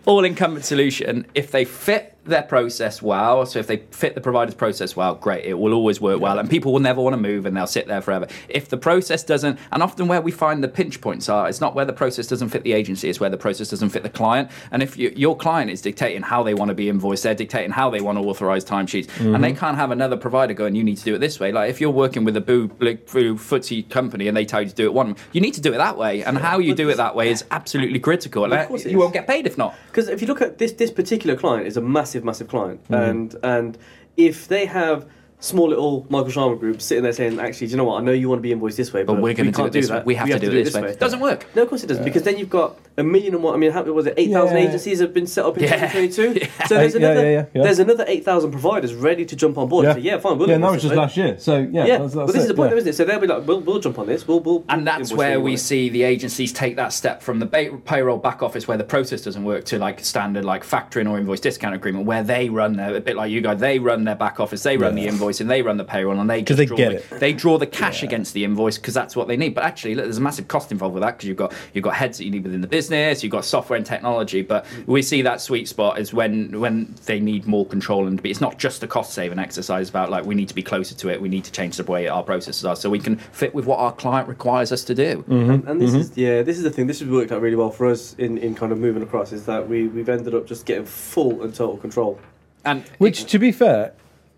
Speaker 3: (laughs)
Speaker 2: all (laughs) incumbent solution, if they fit their process well, so if they fit the provider's process well, great, it will always work well, and people will never want to move and they'll sit there forever. If the process doesn't, and often where we find the pinch points are, it's not where the process doesn't fit the agency, it's where the process doesn't fit the client. And if you, your client is dictating how they want to be invoiced, they're dictating how they want to authorize timesheets, and they can't have another provider going, you need to do it this way. Like if you're working with a boo, like, boo FTSE company and they tell you to do it one, you need to do it that way, and how you do it that way is absolutely critical.
Speaker 1: Of course
Speaker 2: you
Speaker 1: is.
Speaker 2: won't get paid if not.
Speaker 1: Because if you look at this this particular client is a massive massive client,
Speaker 3: Mm-hmm.
Speaker 1: and and if they have small little Michael Sharma groups sitting there saying, actually, do you know what? I know you want to be invoiced this way, but,
Speaker 2: But we're going
Speaker 1: we
Speaker 2: to do
Speaker 1: can't
Speaker 2: it this way.
Speaker 1: that.
Speaker 2: We have to do it this way. It doesn't work.
Speaker 1: No, of course it doesn't, because then you've got a million and million and one. I mean, how was it? Eight thousand
Speaker 3: Yeah.
Speaker 1: agencies have been set up in
Speaker 2: Yeah.
Speaker 1: 2022. (laughs)
Speaker 2: Yeah.
Speaker 1: So there's another,
Speaker 3: yeah, yeah, yeah.
Speaker 1: there's another eight thousand providers ready to jump on board.
Speaker 3: yeah,
Speaker 1: and say, yeah, fine. We'll
Speaker 3: yeah, that was
Speaker 1: this
Speaker 3: just
Speaker 1: way.
Speaker 3: last year. So yeah,
Speaker 1: Yeah,
Speaker 3: that's, that's
Speaker 1: but this is the point,
Speaker 3: yeah.
Speaker 1: though, isn't it? So they'll be like, we'll, we'll jump on this. We'll, we'll
Speaker 2: And that's
Speaker 1: invoice
Speaker 2: where we
Speaker 1: want.
Speaker 2: see the agencies take that step from the ba- payroll back office where the process doesn't work to like standard like factoring or invoice discount agreement where they run their a bit like you guys they run their back office they run
Speaker 3: Yeah.
Speaker 2: the invoice and they run the payroll and they
Speaker 3: 'Cause
Speaker 2: just
Speaker 3: they
Speaker 2: draw
Speaker 3: get
Speaker 2: the,
Speaker 3: it.
Speaker 2: they draw the cash against the invoice because that's what they need but actually look, there's a massive cost involved with that because you've got you've got heads that you need within the business business, you've got software and technology, but we see that sweet spot is when when they need more control and it's not just a cost saving exercise about like we need to be closer to it, we need to change the way our processes are so we can fit with what our client requires us to do.
Speaker 1: And, and this
Speaker 3: Mm-hmm.
Speaker 1: is yeah, this is the thing. This has worked out really well for us in, in kind of moving across. Is that we we've ended up just getting full and total control.
Speaker 2: And
Speaker 3: Which, to be fair,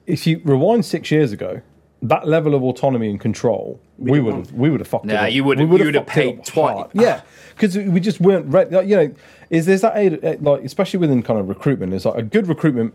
Speaker 3: if you rewind six years ago, that level of autonomy and control, we, would have we would have fucked it
Speaker 2: Yeah,
Speaker 3: up.
Speaker 2: you would-
Speaker 3: We
Speaker 2: you
Speaker 3: would
Speaker 2: would have paid twice.
Speaker 3: Yeah, because we just weren't ready. Like, you know, is there's that aid- like especially within kind of recruitment? Is like a good recruitment.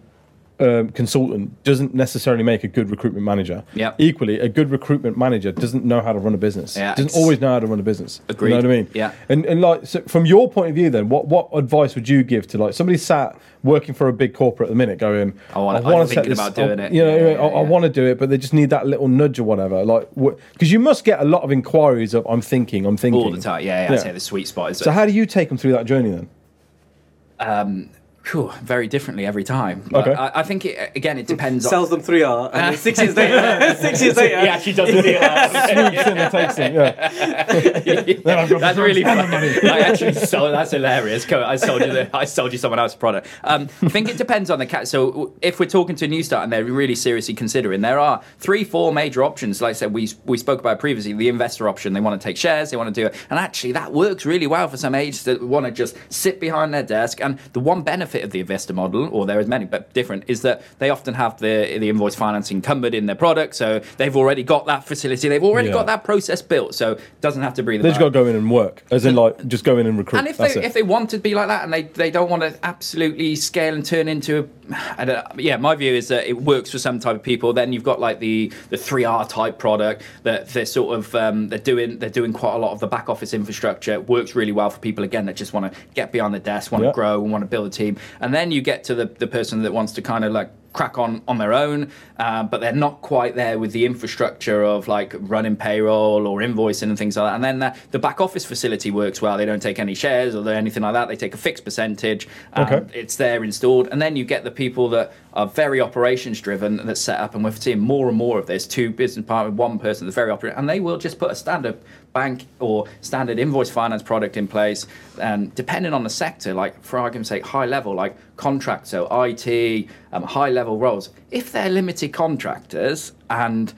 Speaker 3: Um, consultant doesn't necessarily make a good recruitment manager.
Speaker 2: Yep.
Speaker 3: Equally, a good recruitment manager doesn't know how to run a business.
Speaker 2: Yeah,
Speaker 3: doesn't always know how to run a business.
Speaker 2: Agreed.
Speaker 3: You know what I mean?
Speaker 2: Yeah.
Speaker 3: And and like so from your point of view, then what what advice would you give to like somebody sat working for a big corporate at the minute, going,
Speaker 2: I I'm
Speaker 3: wanna set
Speaker 2: about
Speaker 3: I-
Speaker 2: it."
Speaker 3: You know,
Speaker 2: Yeah,
Speaker 3: I,
Speaker 2: yeah,
Speaker 3: I
Speaker 2: yeah.
Speaker 3: want to do it, but they just need that little nudge or whatever. Like, because you must get a lot of inquiries of I'm thinking, I'm thinking
Speaker 2: all the time, yeah, yeah, I'd say the sweet spot is
Speaker 3: So how do you take them through that journey then?
Speaker 2: Phew, very differently every time. But
Speaker 3: Okay.
Speaker 2: I, I think it, again, it depends. on...
Speaker 1: Sells them three R, and then (laughs) six years later, (laughs) six years later,
Speaker 2: Yeah, she doesn't do.
Speaker 3: Swoops in and takes them. Yeah. (laughs)
Speaker 2: that's really funny. I actually sold. That's hilarious. I sold you. The, I sold you someone else's product. Um, I think it depends on the cat. So if we're talking to a new start and they're really seriously considering, there are three, four major options. Like I said, we we spoke about previously. The investor option. They want to take shares. They want to do it, and actually that works really well for some agents that want to just sit behind their desk. And the one benefit of the investor model, or there is many, but different, is that they often have the the invoice financing encumbered in their product, so they've already got that facility. They've already
Speaker 3: Yeah.
Speaker 2: got that process built, so it doesn't have to breathe.
Speaker 3: They just got to go in and work, as in like just go in and recruit.
Speaker 2: And if
Speaker 3: That's
Speaker 2: they
Speaker 3: it.
Speaker 2: if they want to be like that and they, they don't want to absolutely scale and turn into a, yeah, my view is that it works for some type of people. Then you've got like the the three R type product that they're sort of um, they're doing they're doing quite a lot of the back office infrastructure. It works really well for people again that just want to get behind the desk, want to
Speaker 3: Yeah.
Speaker 2: grow, and want to build a team. And then you get to the the person that wants to kind of like crack on on their own, uh, but they're not quite there with the infrastructure of like running payroll or invoicing and things like that. And then the, the back office facility works well. They don't take any shares or anything like that. They take a fixed percentage.
Speaker 3: Okay.
Speaker 2: It's there installed. And then you get the people that are very operations driven that set up. And we're seeing more and more of this two business partners, one person that's very operating, and they will just put a standard bank or standard invoice finance product in place. And depending on the sector, like for argument's sake, high level, like contract, so IT, um, high level roles, if they're limited contractors and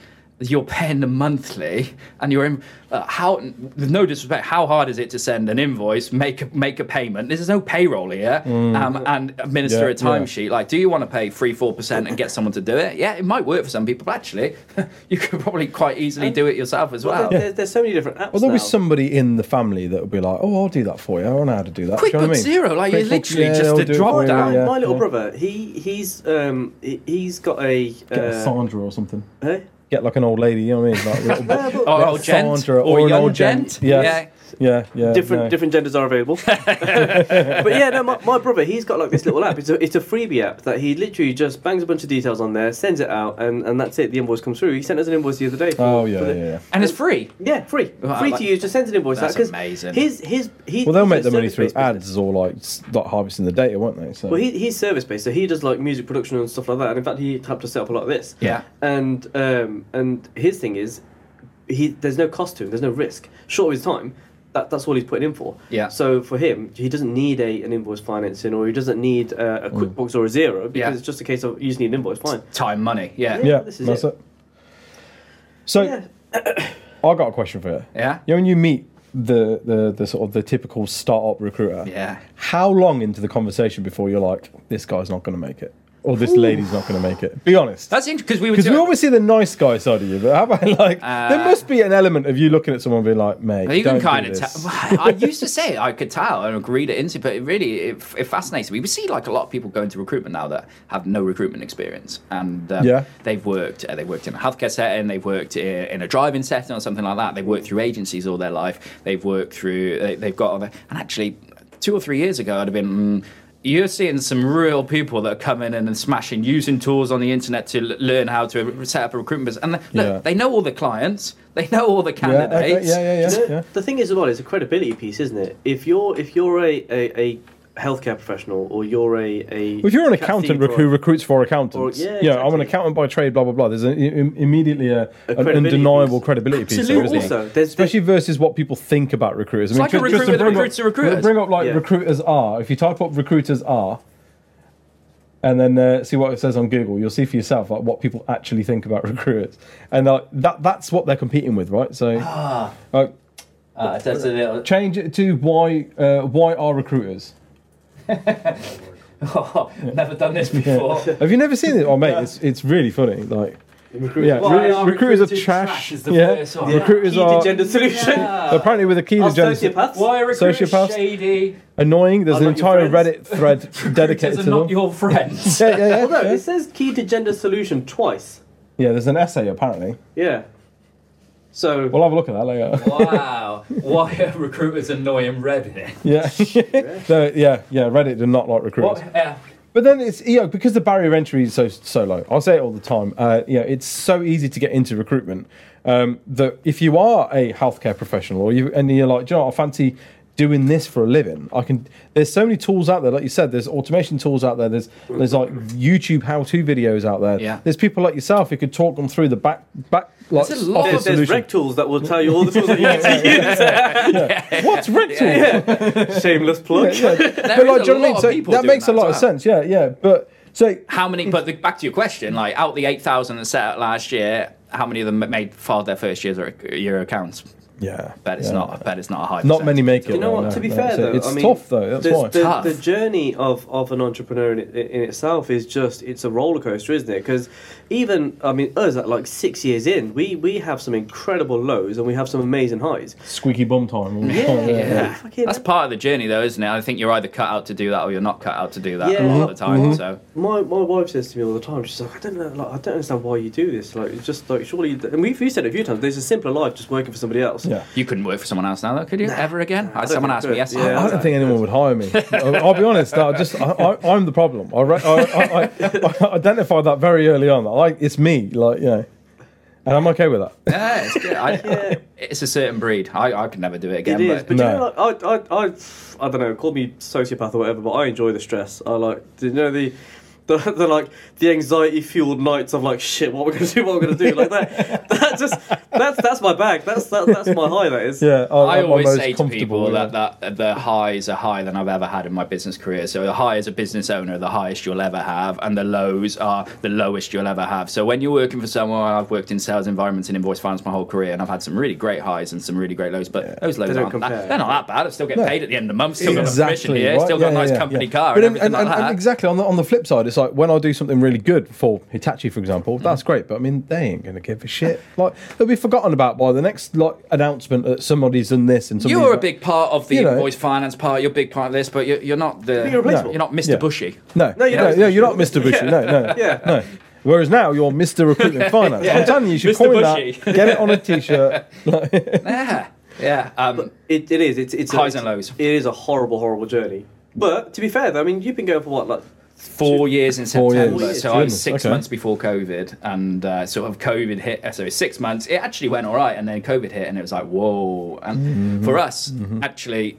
Speaker 2: you're paying them monthly and you're in uh, how with no disrespect how hard is it to send an invoice make a, make a payment there's no payroll here um, and administer
Speaker 3: Yeah,
Speaker 2: a
Speaker 3: yeah.
Speaker 2: timesheet like do you want to pay 3 4% and get someone to do it yeah it might work for some people but actually (laughs) you could probably quite easily do it yourself as well
Speaker 1: There- there's, there's so many different apps.
Speaker 3: well, there'll be somebody in the family that will be like, "Oh, I'll do that for you. I don't know how to do that." Do you know what I mean?
Speaker 2: Xero, like, it's
Speaker 3: QuickBooks,
Speaker 2: literally just
Speaker 3: they'll
Speaker 2: a
Speaker 3: do
Speaker 2: drop
Speaker 3: for you,
Speaker 2: down.
Speaker 1: My,
Speaker 3: yeah,
Speaker 1: my little
Speaker 3: yeah.
Speaker 1: brother, he he's um he, he's got a
Speaker 3: Get a
Speaker 1: uh,
Speaker 3: Sandra or something.
Speaker 1: eh?
Speaker 3: Get like an old lady, you know what I mean? Like, a little, (laughs)
Speaker 1: but-
Speaker 2: old gent or,
Speaker 3: or an old gent,
Speaker 2: gent
Speaker 3: yes. yeah, yeah.
Speaker 1: different
Speaker 3: no.
Speaker 1: different genders are available. (laughs) but yeah, no, my, my brother, he's got like this little app. It's a it's a freebie app that he literally just bangs a bunch of details on there, sends it out, and, and that's it. The invoice comes through. He sent us an invoice the other day. For,
Speaker 3: Oh yeah,
Speaker 1: for the-
Speaker 3: yeah, yeah.
Speaker 2: and it's free
Speaker 1: Yeah, free,
Speaker 2: Well,
Speaker 1: free
Speaker 2: like-
Speaker 1: to use. Just sends an invoice
Speaker 2: That's
Speaker 1: out 'cause
Speaker 2: amazing.
Speaker 1: His his he.
Speaker 3: Well, they'll make
Speaker 1: a
Speaker 3: the money through
Speaker 1: service-based business.
Speaker 3: ads or like s- like harvesting the data, won't they? So
Speaker 1: Well, he, he's service based, so he does like music production and stuff like that. And in fact, he helped us set up a lot of this.
Speaker 2: Yeah.
Speaker 1: And um, and his thing is, he there's no cost to him. There's no risk. Short of his time, that, that's all he's putting in for.
Speaker 2: Yeah.
Speaker 1: So for him, he doesn't need a an invoice financing, or he doesn't need uh, a QuickBooks or a Xero because
Speaker 2: Yeah.
Speaker 1: it's just a case of you just need an invoice. Fine.
Speaker 2: time money yeah
Speaker 1: Yeah.
Speaker 3: yeah,
Speaker 1: this is
Speaker 3: that's
Speaker 1: it.
Speaker 3: it. So
Speaker 1: Yeah. (coughs)
Speaker 3: I got a question for you.
Speaker 2: yeah
Speaker 3: You know, when you meet the, the the sort of the typical startup recruiter,
Speaker 2: yeah
Speaker 3: how long into the conversation before you're like, this guy's not going to make it, or this lady's not going to make it? Be honest.
Speaker 2: that's interesting because we were
Speaker 3: Because we always see the nice guy side of you, but how about like there
Speaker 2: Uh,
Speaker 3: must be an element of you looking at someone being like, mate,
Speaker 2: You can
Speaker 3: don't
Speaker 2: kind
Speaker 3: do
Speaker 2: of
Speaker 3: this.
Speaker 2: tell. (laughs) I used to say I could tell and agree to into, but it really it, it fascinates me. We see like a lot of people go into recruitment now that have no recruitment experience, and um,
Speaker 3: Yeah.
Speaker 2: they've worked. Uh, they worked in a healthcare setting. They've worked in, in a driving setting or something like that. They've worked through agencies all their life. They've worked through. They, they've got other, and actually, two or three years ago, I'd have been. Mm, you're seeing some real people that are coming in and smashing, using tools on the internet to l- learn how to set up a recruitment business. And look,
Speaker 3: Yeah.
Speaker 2: they know all the clients, they know all the
Speaker 3: yeah, okay,
Speaker 2: candidates.
Speaker 3: yeah, yeah, yeah,
Speaker 1: The,
Speaker 3: yeah.
Speaker 1: the thing is, as well, it's a credibility piece, isn't it? If you're if you're a a, a, healthcare professional or you're a, a
Speaker 3: If you're an accountant rec- who recruits for accountants,
Speaker 1: Or- yeah,
Speaker 3: you know, I'm an accountant by trade, blah blah blah. There's an, im- immediately a, an undeniable
Speaker 1: piece.
Speaker 3: credibility piece, there,
Speaker 1: Absolutely.
Speaker 3: isn't?
Speaker 1: Also, there's-
Speaker 3: especially versus what people think about recruiters. I
Speaker 2: It's like a
Speaker 3: ju-
Speaker 2: recruiter that
Speaker 3: bring
Speaker 2: recruits the recruiters.
Speaker 3: Bring up like
Speaker 1: Yeah.
Speaker 3: recruiters are. If you type up recruiters are, and then uh, see what it says on Google, you'll see for yourself like what people actually think about (laughs) recruiters, and uh, that that's what they're competing with, right? So, uh,
Speaker 2: Uh, that's a little.
Speaker 3: change it to why uh, why are recruiters?
Speaker 2: Oh, (laughs) never done this before.
Speaker 3: Have you never seen it? Oh, mate, it's it's really funny. Like, yeah,
Speaker 2: Why
Speaker 3: re-
Speaker 2: are
Speaker 3: recruiters are trash.
Speaker 2: trash is the
Speaker 3: yeah,
Speaker 2: first one.
Speaker 1: Yeah.
Speaker 3: recruiters
Speaker 1: Key to
Speaker 3: are
Speaker 1: gender solution. (laughs)
Speaker 3: apparently with a key to gender.
Speaker 1: sociopaths?
Speaker 2: Why are recruiters
Speaker 3: Sociopaths?
Speaker 2: shady?
Speaker 3: Annoying. There's
Speaker 1: Are
Speaker 3: an entire Reddit (laughs) thread dedicated
Speaker 2: Recruiters
Speaker 3: to
Speaker 2: are not your friends.
Speaker 3: Yeah, yeah, yeah.
Speaker 1: Well, no,
Speaker 3: yeah.
Speaker 1: it says key to gender solution twice.
Speaker 3: Yeah, there's an essay apparently.
Speaker 1: Yeah. So
Speaker 3: We'll have a look at that later.
Speaker 2: wow. Why are recruiters annoying Reddit?
Speaker 3: Yeah, (laughs) No, yeah, yeah. Reddit do not like recruiters.
Speaker 2: What? Yeah.
Speaker 3: But then it's you know because the barrier of entry is so so low. I'll say it all the time. Uh, yeah, it's so easy to get into recruitment um, that if you are a healthcare professional or you and you're like, "Do you know, what, I fancy doing this for a living. I can. There's so many tools out there, like you said. There's automation tools out there. There's there's like YouTube how-to videos out there.
Speaker 2: Yeah.
Speaker 3: There's people like yourself who could talk them through the back back like
Speaker 2: There's a lot.
Speaker 3: office
Speaker 1: there's, there's
Speaker 3: solution.
Speaker 1: rec tools that will tell you all the tools that you need to
Speaker 3: What's rectal? (laughs)
Speaker 1: use. Shameless plug.
Speaker 3: Yeah. But
Speaker 2: is
Speaker 3: like,
Speaker 2: a
Speaker 3: do you know what I
Speaker 2: lot
Speaker 3: mean?
Speaker 2: of
Speaker 3: So
Speaker 2: people
Speaker 3: that
Speaker 2: doing
Speaker 3: makes a lot
Speaker 2: as
Speaker 3: of sense. Yeah, yeah. But so
Speaker 2: How many? But the, back to your question, like out the eight thousand that set out last year, how many of them made filed their first year's or year accounts?
Speaker 3: Yeah,
Speaker 2: Bet it's
Speaker 3: yeah.
Speaker 2: not. I bet it's not a high.
Speaker 3: Not many
Speaker 2: percentage.
Speaker 3: make it.
Speaker 1: You know what?
Speaker 3: no,
Speaker 1: to be
Speaker 3: no.
Speaker 1: fair,
Speaker 3: So
Speaker 1: though,
Speaker 3: it's
Speaker 1: I mean,
Speaker 3: tough though. That's
Speaker 1: the,
Speaker 3: why.
Speaker 1: The,
Speaker 2: Tough.
Speaker 1: the journey of, of an entrepreneur in, in, in itself is just it's a roller coaster, isn't it? Because even I mean, us at like six years in, we we have some incredible lows and we have some amazing highs.
Speaker 3: Squeaky bum time. all the
Speaker 1: Yeah,
Speaker 3: time,
Speaker 2: Yeah, that's part of the journey, though, isn't it? I think you're either cut out to do that or you're not cut out to do that
Speaker 1: Yeah.
Speaker 2: a lot of the time.
Speaker 3: Mm-hmm.
Speaker 2: So
Speaker 1: My my wife says to me all the time, she's like, I don't know, like I don't understand why you do this. Like it's just like surely, and we've you said it a few times. There's a simpler life just working for somebody else.
Speaker 3: Yeah.
Speaker 2: you couldn't work for someone else now, though, could you? Ever again?
Speaker 1: I
Speaker 2: Someone asked me
Speaker 1: could.
Speaker 2: yesterday.
Speaker 1: Yeah.
Speaker 3: I don't think anyone would hire me. (laughs) I'll I'll be honest. I just I, I, I'm the problem. I, re- I, I, I, I identified that very early on. Like it's me. Like you know, and I'm okay with that.
Speaker 2: Yeah, it's good. I, (laughs) It's a certain breed. I, I could never do it again.
Speaker 1: It is,
Speaker 2: but,
Speaker 1: but
Speaker 3: No.
Speaker 1: you know, like, I, I, I, I don't know. Call me sociopath or whatever, but I enjoy the stress. I like, do you know the, (laughs) the, the like the anxiety fueled nights of like shit. What we're gonna do? What we're gonna do? Like that. (laughs) That just that's that's my bag. That's that, that's my high. That is.
Speaker 3: Yeah, I,
Speaker 2: I
Speaker 3: I'm
Speaker 2: always say to
Speaker 3: comfortable,
Speaker 2: people
Speaker 3: yeah.
Speaker 2: that, that the highs are higher than I've ever had in my business career. So the high as a business owner, the highest you'll ever have, and the lows are the lowest you'll ever have. So when you're working for someone, I've worked in sales environments and invoice finance my whole career, and I've had some really great highs and some really great lows. But those lows
Speaker 1: They don't
Speaker 2: aren't that,
Speaker 1: compare.
Speaker 2: they're not that bad. I still get
Speaker 3: No.
Speaker 2: paid at the end of the month. Still got a commission
Speaker 3: exactly
Speaker 2: here.
Speaker 3: right?
Speaker 2: Still got
Speaker 3: Yeah,
Speaker 2: a nice
Speaker 3: yeah,
Speaker 2: company
Speaker 3: yeah.
Speaker 2: car
Speaker 3: But
Speaker 2: and
Speaker 3: then- and,
Speaker 2: like
Speaker 3: and
Speaker 2: that.
Speaker 3: exactly on the on the flip side, it's like when I do something really good for Hitachi, for example, that's
Speaker 2: Mm.
Speaker 3: great. But I mean, they ain't gonna give a shit. Like they'll be forgotten about by the next like announcement that somebody's done this and somebody's
Speaker 2: You're a
Speaker 3: done-
Speaker 2: big part of the
Speaker 3: You know.
Speaker 2: invoice finance part. You're a big part of this, but you're, you're not the.
Speaker 1: You're replaceable.
Speaker 2: You're not Mr.
Speaker 3: Yeah.
Speaker 2: Bushy.
Speaker 3: No,
Speaker 1: No,
Speaker 3: no,
Speaker 1: you're
Speaker 3: no,
Speaker 1: not
Speaker 3: no,
Speaker 1: Mr.
Speaker 3: you're not Mr. Bushy. (laughs) No, no,
Speaker 1: Yeah.
Speaker 3: no. Whereas now you're Mr. Recruitment (laughs) Finance. I'm telling you, you should
Speaker 2: Mr.
Speaker 3: coin
Speaker 2: Bushy.
Speaker 3: that. Get it on a t-shirt. (laughs)
Speaker 2: Yeah, yeah. Um,
Speaker 1: It, it is. It's it's a-
Speaker 2: Highs
Speaker 1: it's-
Speaker 2: and lows.
Speaker 1: It is a horrible, horrible journey. But to be fair, though, I mean, you've been going for what, like
Speaker 2: four years in
Speaker 3: Four.
Speaker 2: September.
Speaker 1: Years.
Speaker 2: So I was six
Speaker 3: okay.
Speaker 2: months before COVID, and uh, sort of COVID hit. uh, So six months. It actually went all right, and then COVID hit, and it was like whoa. And
Speaker 3: Mm-hmm.
Speaker 2: for us, actually,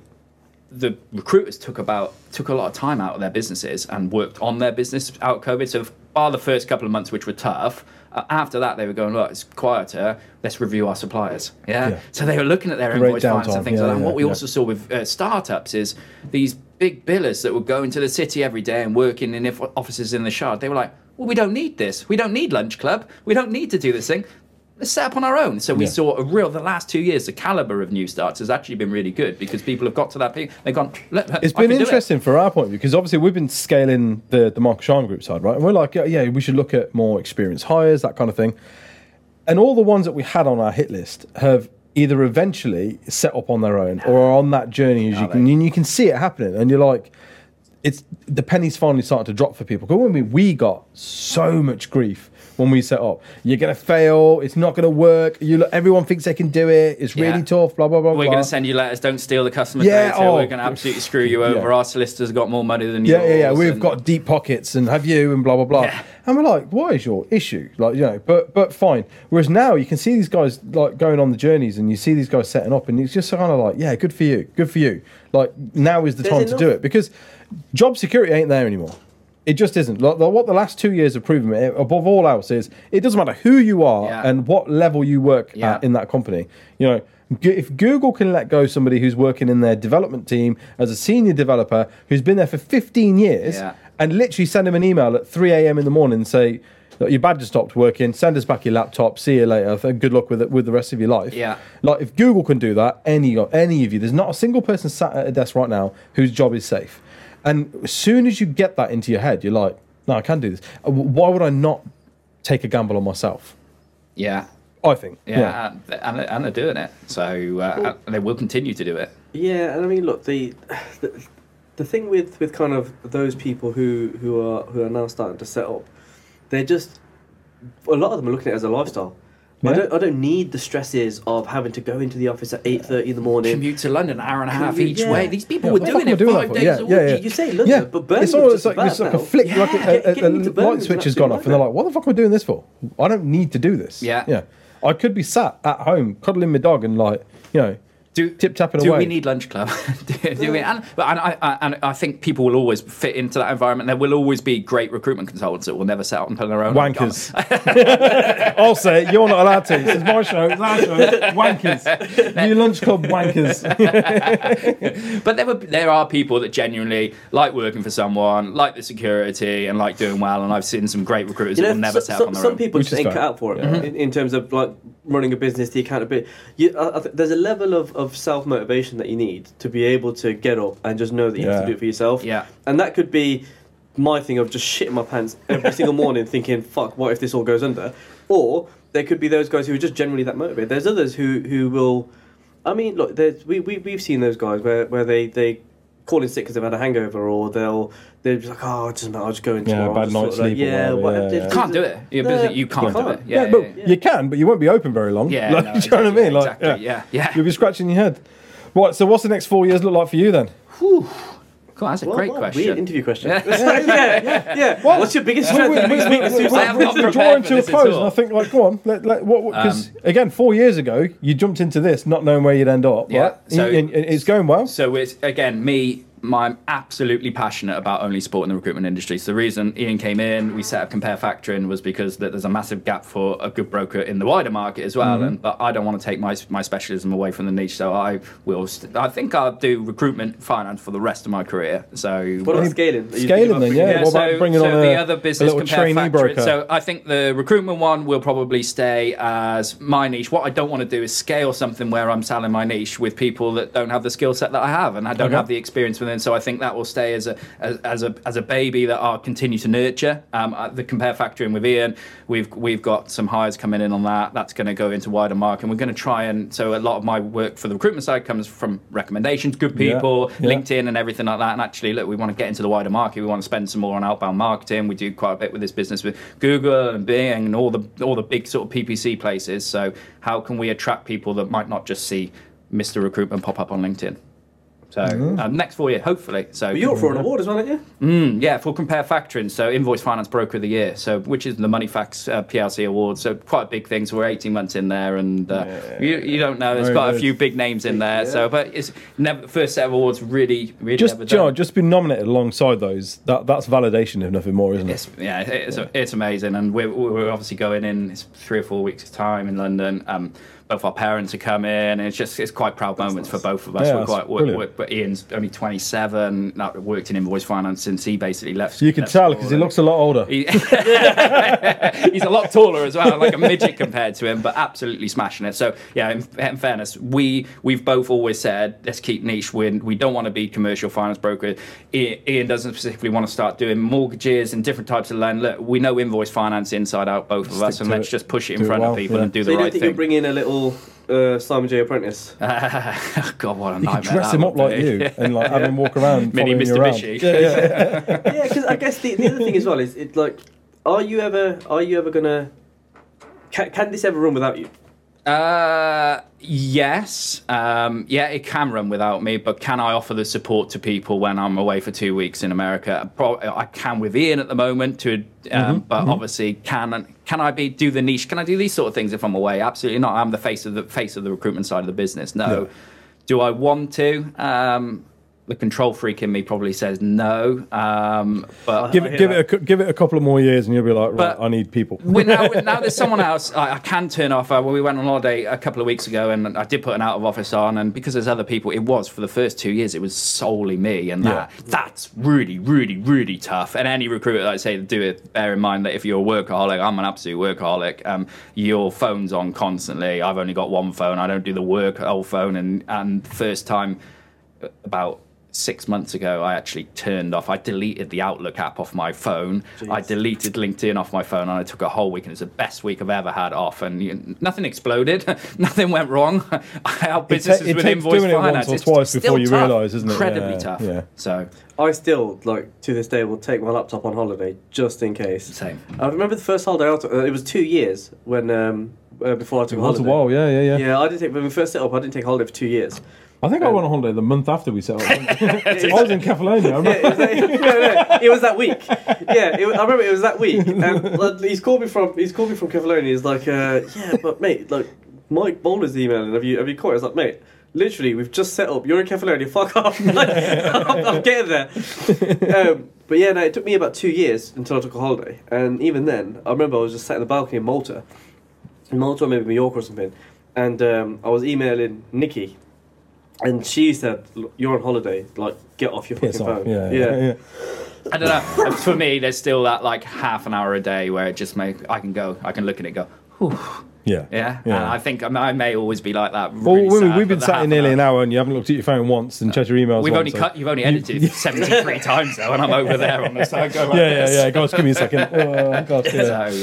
Speaker 2: the recruiters took about took a lot of time out of their businesses and worked on their business out of COVID. So bar the first couple of months, which were tough. Uh, after that, they were going, look, it's quieter. Let's review our suppliers. Yeah.
Speaker 3: Yeah.
Speaker 2: So they were looking at their
Speaker 3: Great
Speaker 2: invoice finance and things
Speaker 3: Yeah,
Speaker 2: like that. And what we also saw with uh, startups is these big billers that were going to the city every day and working in if- offices in the shard. They were like, well, we don't need this. We don't need lunch club. We don't need to do this thing. Let's set up on our own. So we
Speaker 3: Yeah.
Speaker 2: saw a real, the last two years, the caliber of new starts has actually been really good because people have got to that point. They've gone,
Speaker 3: It's been
Speaker 2: do it."
Speaker 3: interesting for our point of view because obviously we've been scaling the the Mark Sharma Group side, right? And we're like, yeah, yeah, we should look at more experienced hires, that kind of thing. And all the ones that we had on our hit list have either eventually set up on their own or are on that journey as you can, and you can see it happening, and you're like, it's the pennies finally starting to drop for people. Because when we, we got so much grief when we set up. You're gonna fail. It's not gonna work. You look, everyone thinks they can do it. It's really
Speaker 2: Yeah.
Speaker 3: tough. Blah blah blah.
Speaker 2: We're
Speaker 3: blah.
Speaker 2: going to send you letters. Don't steal the customer
Speaker 3: Yeah,
Speaker 2: data.
Speaker 3: oh,
Speaker 2: We're going to absolutely screw you (laughs) over.
Speaker 3: yeah.
Speaker 2: Our solicitors got more money than
Speaker 3: you.
Speaker 2: yeah,
Speaker 3: yeah, yeah. We've
Speaker 2: and-
Speaker 3: got deep pockets, and have you, and blah blah blah.
Speaker 2: Yeah.
Speaker 3: And we're like, what is your issue? Like, you know, but but fine. Whereas now you can see these guys like going on the journeys, and you see these guys setting up, and it's just kind of like, yeah, good for you, good for you. Like now is the
Speaker 1: There's
Speaker 3: time to do it because job security ain't there anymore. It just isn't. What the last two years have proven, eh, above all else, is it doesn't matter who you are
Speaker 2: Yeah.
Speaker 3: and what level you work
Speaker 2: Yeah.
Speaker 3: at in that company. You know, if Google can let go somebody who's working in their development team as a senior developer who's been there for 15 years
Speaker 2: Yeah.
Speaker 3: and literally send him an email at 3 a.m. in the morning and say, your badge has stopped working. Send us back your laptop. See you later. Good luck with it, with the rest of your life."
Speaker 2: Yeah.
Speaker 3: Like if Google can do that, any any of you, there's not a single person sat at a desk right now whose job is safe. And as soon as you get that into your head, you're like, "No, I can do this. Uh, Why would I not take a gamble on myself?"
Speaker 2: Yeah.
Speaker 3: I think.
Speaker 2: Yeah, And, and, and they're doing it. So uh, and they will continue to do it.
Speaker 1: Yeah, and I mean, look, the, the the thing with, with kind of those people who, who are who are now starting to set up, they're just a lot of them are looking at it as a lifestyle. I don't I don't need the stresses of having to go into the office at eight uh, thirty in the morning.
Speaker 2: Commute to London, an hour and a half each
Speaker 1: yeah.
Speaker 2: way. These people
Speaker 3: Yeah,
Speaker 2: were
Speaker 3: what
Speaker 2: doing it five days
Speaker 3: Yeah,
Speaker 2: a week.
Speaker 3: yeah, yeah.
Speaker 1: You say London, but Birmingham's
Speaker 3: it's almost like it's like a flick,
Speaker 2: Yeah,
Speaker 3: like a, a, a, a light switch has gone off, and they're like, "What the fuck am I doing this for? I don't need to do this."
Speaker 2: Yeah.
Speaker 3: yeah. I could be sat at home cuddling my dog and like, you know,
Speaker 2: Do,
Speaker 3: tip tapping
Speaker 2: do
Speaker 3: away.
Speaker 2: we need lunch club? (laughs) do, do we? And, but and I, I, and I think people will always fit into that environment. There will always be great recruitment consultants that will never set up on their own.
Speaker 3: wankers. (laughs) I'll say it. You're not allowed to. This is my show. It's our show. Wankers. You lunch club wankers. (laughs)
Speaker 2: But there, were, there are people that genuinely like working for someone, like the security, and like doing well. And I've seen some great recruiters
Speaker 1: You
Speaker 2: that will never
Speaker 1: so-
Speaker 2: set
Speaker 1: some,
Speaker 2: up on their
Speaker 1: some
Speaker 2: own.
Speaker 1: Some people
Speaker 3: Which
Speaker 1: just
Speaker 3: is
Speaker 1: ain't cut out for it in, in terms of like running a business, the accountability. You, I, I th- there's a level of, of self motivation that you need to be able to get up and just know that you have to do it for yourself.
Speaker 2: Yeah.
Speaker 1: and that could be my thing of just shitting my pants every single (laughs) morning, thinking, "Fuck, what if this all goes under?" Or there could be those guys who are just generally that motivated. There's others who who will. I mean, look, there's, we we we've seen those guys where, where they they call in sick because they've had a hangover, or they'll they're just like, "Oh, it doesn't matter, I'll just go in
Speaker 3: Yeah,
Speaker 1: tomorrow."
Speaker 3: bad
Speaker 1: I'll
Speaker 3: night's
Speaker 1: sort of like,
Speaker 3: sleep or
Speaker 1: yeah,
Speaker 3: whatever,
Speaker 1: whatever.
Speaker 3: yeah, yeah.
Speaker 2: You can't do it. You're
Speaker 1: No,
Speaker 2: busy. You can't do
Speaker 1: can't.
Speaker 2: it.
Speaker 3: Yeah,
Speaker 2: Yeah,
Speaker 3: but
Speaker 2: yeah, yeah.
Speaker 3: you can, but you won't be open very long.
Speaker 2: Yeah, (laughs)
Speaker 3: Like,
Speaker 2: no,
Speaker 3: do you know what I
Speaker 2: exactly,
Speaker 3: mean? Like,
Speaker 2: exactly, yeah, yeah.
Speaker 3: You'll be scratching your head. Right. So, what's the next four years look like for you then?
Speaker 2: Cool, that's a
Speaker 1: What-
Speaker 2: great
Speaker 1: what a
Speaker 2: question.
Speaker 1: Weird interview question. (laughs) (laughs)
Speaker 2: Yeah.
Speaker 1: yeah, yeah, yeah. What's your biggest strength and biggest weakness?
Speaker 2: I have not prepared
Speaker 3: drawing
Speaker 2: for
Speaker 3: to a
Speaker 2: this at
Speaker 3: close,
Speaker 2: all.
Speaker 3: and I think, like, go on, let, let, what? Because
Speaker 2: Um,
Speaker 3: again, four years ago, you jumped into this not knowing where you'd end up.
Speaker 2: Yeah,
Speaker 3: right?
Speaker 2: so-
Speaker 3: and, and it's going well.
Speaker 2: So it's again me. My, I'm absolutely passionate about only supporting the recruitment industry. So the reason Ian came in, we set up Compare Factoring, was because that there's a massive gap for a good broker in the wider market as well.
Speaker 3: Mm-hmm.
Speaker 2: And but I don't want to take my my specialism away from the niche. So I will. St- I think I'll do recruitment finance for the rest of my career. So
Speaker 1: What about scaling? Are you
Speaker 3: Scaling
Speaker 1: thinking
Speaker 3: then,
Speaker 1: about
Speaker 3: yeah.
Speaker 1: bringing-
Speaker 3: what about bringing
Speaker 2: so
Speaker 3: on
Speaker 2: the
Speaker 3: a-
Speaker 2: other business
Speaker 3: little
Speaker 2: compare
Speaker 3: trainee
Speaker 2: factory.
Speaker 3: broker?
Speaker 2: So I think the recruitment one will probably stay as my niche. What I don't want to do is scale something where I'm selling my niche with people that don't have the skill set that I have and I don't
Speaker 3: Okay.
Speaker 2: have the experience within. And so I think that will stay as a as, as a as a baby that I'll continue to nurture. Um, uh, the Compare Factoring and with Ian, we've we've got some hires coming in on that. That's going to go into wider market. And we're going to try and so a lot of my work for the recruitment side comes from recommendations, good
Speaker 3: Yeah,
Speaker 2: people,
Speaker 3: yeah.
Speaker 2: LinkedIn and everything like that. And actually, look, we want to get into the wider market. We want to spend some more on outbound marketing. We do quite a bit with this business with Google and Bing and all the all the big sort of PPC places. So how can we attract people that might not just see Mr. Recruitment pop up on LinkedIn? So
Speaker 3: Mm-hmm.
Speaker 2: um, next four year, hopefully. So
Speaker 1: But you're up for an award as well, aren't you?
Speaker 2: Mm, yeah, for Compare Factoring, so Invoice Finance Broker of the Year, so which is the Moneyfacts uh, PLC award. So quite a big thing. So we're 18 months in there, and uh, you, you don't know. There's
Speaker 3: Very
Speaker 2: quite a few big names in there. So, but it's never first set of awards. Really, really
Speaker 3: Just,
Speaker 2: ever
Speaker 3: do you know, just been nominated alongside those. That that's validation, if nothing more, isn't it?
Speaker 2: It's, yeah, it's, it's amazing, and we're, we're obviously going in it's three or four weeks' of time in London. Um, both our parents are coming, and it's just it's quite proud moments for both of us.
Speaker 3: Yeah,
Speaker 2: we're
Speaker 3: that's
Speaker 2: quite, we're, we're, but Ian's only 27, not worked in invoice finance since he basically left.
Speaker 3: You can
Speaker 2: left
Speaker 3: tell because he looks a lot older.
Speaker 2: he- (laughs) he's a lot taller as well, like a midget compared to him, but absolutely smashing it. So yeah, in, in fairness, we we've both always said let's keep niche. We we don't want to be commercial finance broker. Ian, Ian doesn't specifically want to start doing mortgages and different types of loan. Look, we know invoice finance inside out, both of
Speaker 3: Stick
Speaker 2: us, and let's
Speaker 3: it.
Speaker 2: just push it in
Speaker 3: Do
Speaker 2: front
Speaker 3: well,
Speaker 2: of people
Speaker 3: yeah.
Speaker 2: and do
Speaker 1: So
Speaker 2: the
Speaker 1: you
Speaker 2: right
Speaker 1: think
Speaker 2: thing.
Speaker 1: you'll bring in a little uh, Simon Jay Apprentice? (laughs)
Speaker 2: God, what a
Speaker 3: You
Speaker 2: nightmare!
Speaker 3: could dress
Speaker 2: that
Speaker 3: him up like
Speaker 2: be.
Speaker 3: you and like have him walk around, (laughs)
Speaker 2: Mini Mr.
Speaker 3: around. Yeah, yeah, (laughs) yeah.
Speaker 1: yeah, because I guess the, the other thing as well is it like are you ever are you ever gonna can, can this ever run without you?
Speaker 2: Uh, yes. Um, yeah, it can run without me, but can I offer the support to people when I'm away for two weeks in America? Pro- I can with Ian at the moment, to, um, but obviously, can can I be do the niche? Can I do these sort of things if I'm away? Absolutely not. I'm the face of the face of the recruitment side of the business. No.
Speaker 3: Yeah.
Speaker 2: Do I want to? Um, the control freak in me probably says no. Um, but
Speaker 3: Give it, give
Speaker 1: that.
Speaker 3: it, a, give it a couple of more years, and you'll be like, right,
Speaker 2: But-
Speaker 3: I need people.
Speaker 2: Now, (laughs) now there's someone else I, I can turn off. Uh, well, we went on holiday a couple of weeks ago, and I did put an out of office on. And because there's other people, it was for the first two years, it was solely me, and that
Speaker 3: Yeah.
Speaker 2: that's really, really, really tough. And any recruiter that I say to do it, bear in mind that if you're a workaholic, I'm an absolute workaholic. Um, your phone's on constantly. I've only got one phone. I don't do the work old phone, and and first time about six months ago, I actually turned off. I deleted the Outlook app off my phone. I deleted LinkedIn off my phone, and I took a whole week, and it's the best week I've ever had off. And you, nothing exploded, (laughs) nothing went wrong. (laughs) I help
Speaker 3: It ta-
Speaker 2: businesses
Speaker 3: it
Speaker 2: with
Speaker 3: takes
Speaker 2: invoice
Speaker 3: doing it once or twice
Speaker 2: still
Speaker 3: before you
Speaker 2: tough.
Speaker 3: realise, isn't it?
Speaker 2: Incredibly
Speaker 3: Yeah,
Speaker 2: tough.
Speaker 3: yeah.
Speaker 2: So
Speaker 1: I still like to this day will take my laptop on holiday just in case.
Speaker 2: same.
Speaker 1: I remember the first holiday I took. Uh, it was two years when um, uh, before I took
Speaker 3: It
Speaker 1: a
Speaker 3: was a
Speaker 1: holiday.
Speaker 3: while, yeah, yeah, yeah.
Speaker 1: Yeah, I didn't take when we first set up. I didn't take a holiday for two years.
Speaker 3: I think I went on holiday the month after we set up. (laughs) I was in Catalonia. (laughs)
Speaker 1: Yeah, it was, that, no, no, it was that week. Yeah, it, I remember it was that week. (laughs) And like, he's called me from he's called me from Catalonia. He's like, uh, yeah, but mate, like Mike Boulder's emailing. Have you have you caught? it? I was like, mate. Literally, we've just set up. You're in Catalonia. Fuck off. Like, I'm, I'm getting there. Um, but yeah, no, it took me about two years until I took a holiday. And even then, I remember I was just sat in the balcony in Malta, in Malta or maybe York or something. And um, I was emailing Nikki, and she said, "You're on holiday. Like, get off your
Speaker 3: Piss
Speaker 1: fucking
Speaker 3: off.
Speaker 1: phone."
Speaker 3: Yeah, yeah, yeah.
Speaker 2: I don't know. For me, there's still that like half an hour a day where it just make I can go, I can look at it, and go, Whew.
Speaker 3: Yeah.
Speaker 2: yeah.
Speaker 3: Yeah.
Speaker 2: And I think I may, I may always be like that.
Speaker 3: Well,
Speaker 2: really
Speaker 3: women,
Speaker 2: sad,
Speaker 3: we've
Speaker 2: but
Speaker 3: been
Speaker 2: the
Speaker 3: sat
Speaker 2: half
Speaker 3: in nearly an hour and you haven't looked at your phone once and checked your emails
Speaker 2: We've
Speaker 3: once,
Speaker 2: only
Speaker 3: so-
Speaker 2: cut. You've only edited (laughs) 73 times though, and I'm over there on the side. Going (laughs) like
Speaker 3: Yeah, yeah,
Speaker 2: this.
Speaker 3: yeah. Guys, give me a second. (laughs) Oh, God,
Speaker 2: So,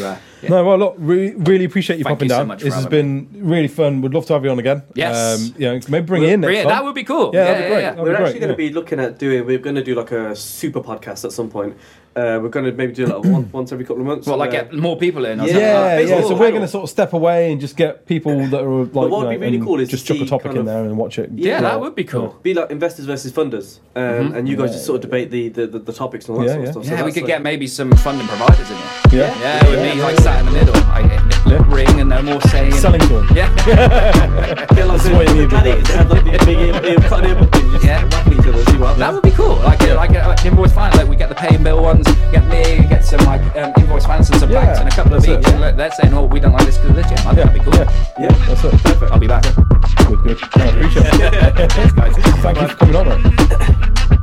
Speaker 2: uh, yeah.
Speaker 3: No, well, look, re- really appreciate you
Speaker 2: Thank
Speaker 3: popping
Speaker 2: you so
Speaker 3: down.
Speaker 2: much
Speaker 3: this has
Speaker 2: having
Speaker 3: been really fun. We'd love to have you on again.
Speaker 2: Yes.
Speaker 3: Um, yeah, maybe bring
Speaker 2: Well,
Speaker 3: you in next
Speaker 2: brilliant.
Speaker 3: time.
Speaker 2: That would be cool.
Speaker 3: Yeah, that'd be great.
Speaker 2: yeah.
Speaker 3: That'd
Speaker 1: we're
Speaker 3: great,
Speaker 1: actually going to
Speaker 3: yeah.
Speaker 1: be looking at doing. We're going to do like a super podcast at some point. Uh, we're going to maybe do it like (coughs) one, once every couple of months.
Speaker 2: Well, like
Speaker 1: uh,
Speaker 2: get more people in. or
Speaker 1: Yeah,
Speaker 2: something.
Speaker 3: yeah,
Speaker 1: basically,
Speaker 3: yeah. So we're going to sort of step away and just get people that are like,
Speaker 1: what
Speaker 3: you
Speaker 1: would
Speaker 3: know,
Speaker 1: be really cool is
Speaker 3: just
Speaker 1: to
Speaker 3: chuck a topic in there and watch it.
Speaker 2: Yeah,
Speaker 1: Yeah.
Speaker 2: that would be cool.
Speaker 1: be like investors versus funders, um,
Speaker 2: Mhm.
Speaker 1: and you guys just sort of debate the, the, the, the topics and all that sort of stuff. So
Speaker 2: Yeah, we could get maybe some funding providers in here.
Speaker 3: Yeah.
Speaker 2: Yeah, with
Speaker 3: Yeah,
Speaker 2: me like
Speaker 3: yeah.
Speaker 2: Sat in the middle. I
Speaker 3: Yeah.
Speaker 2: ring and no more saying.
Speaker 3: Selling to them.
Speaker 2: Yeah. (laughs)
Speaker 3: That's what you need,
Speaker 1: gladiators that have like the big ear, ear, cutting ear thing, just
Speaker 2: Yeah.
Speaker 1: whacking each other, see what
Speaker 2: That would be cool. Like, uh, like, uh, like invoice finance. Like, we get the pay and bill ones. Get me, get some like um, invoice finance and some
Speaker 3: Yeah,
Speaker 2: banks and a couple of
Speaker 3: that's it,
Speaker 2: each.
Speaker 3: yeah.
Speaker 2: And let- they're saying, "Oh, we don't like this because of this." Yeah, I think that'd be cool.
Speaker 3: Yeah,
Speaker 1: Yeah.
Speaker 3: that's it.
Speaker 1: Perfect.
Speaker 2: I'll be back.
Speaker 3: Good, good. I appreciate it. (laughs)
Speaker 2: Thanks, guys.
Speaker 3: Thank you for coming on.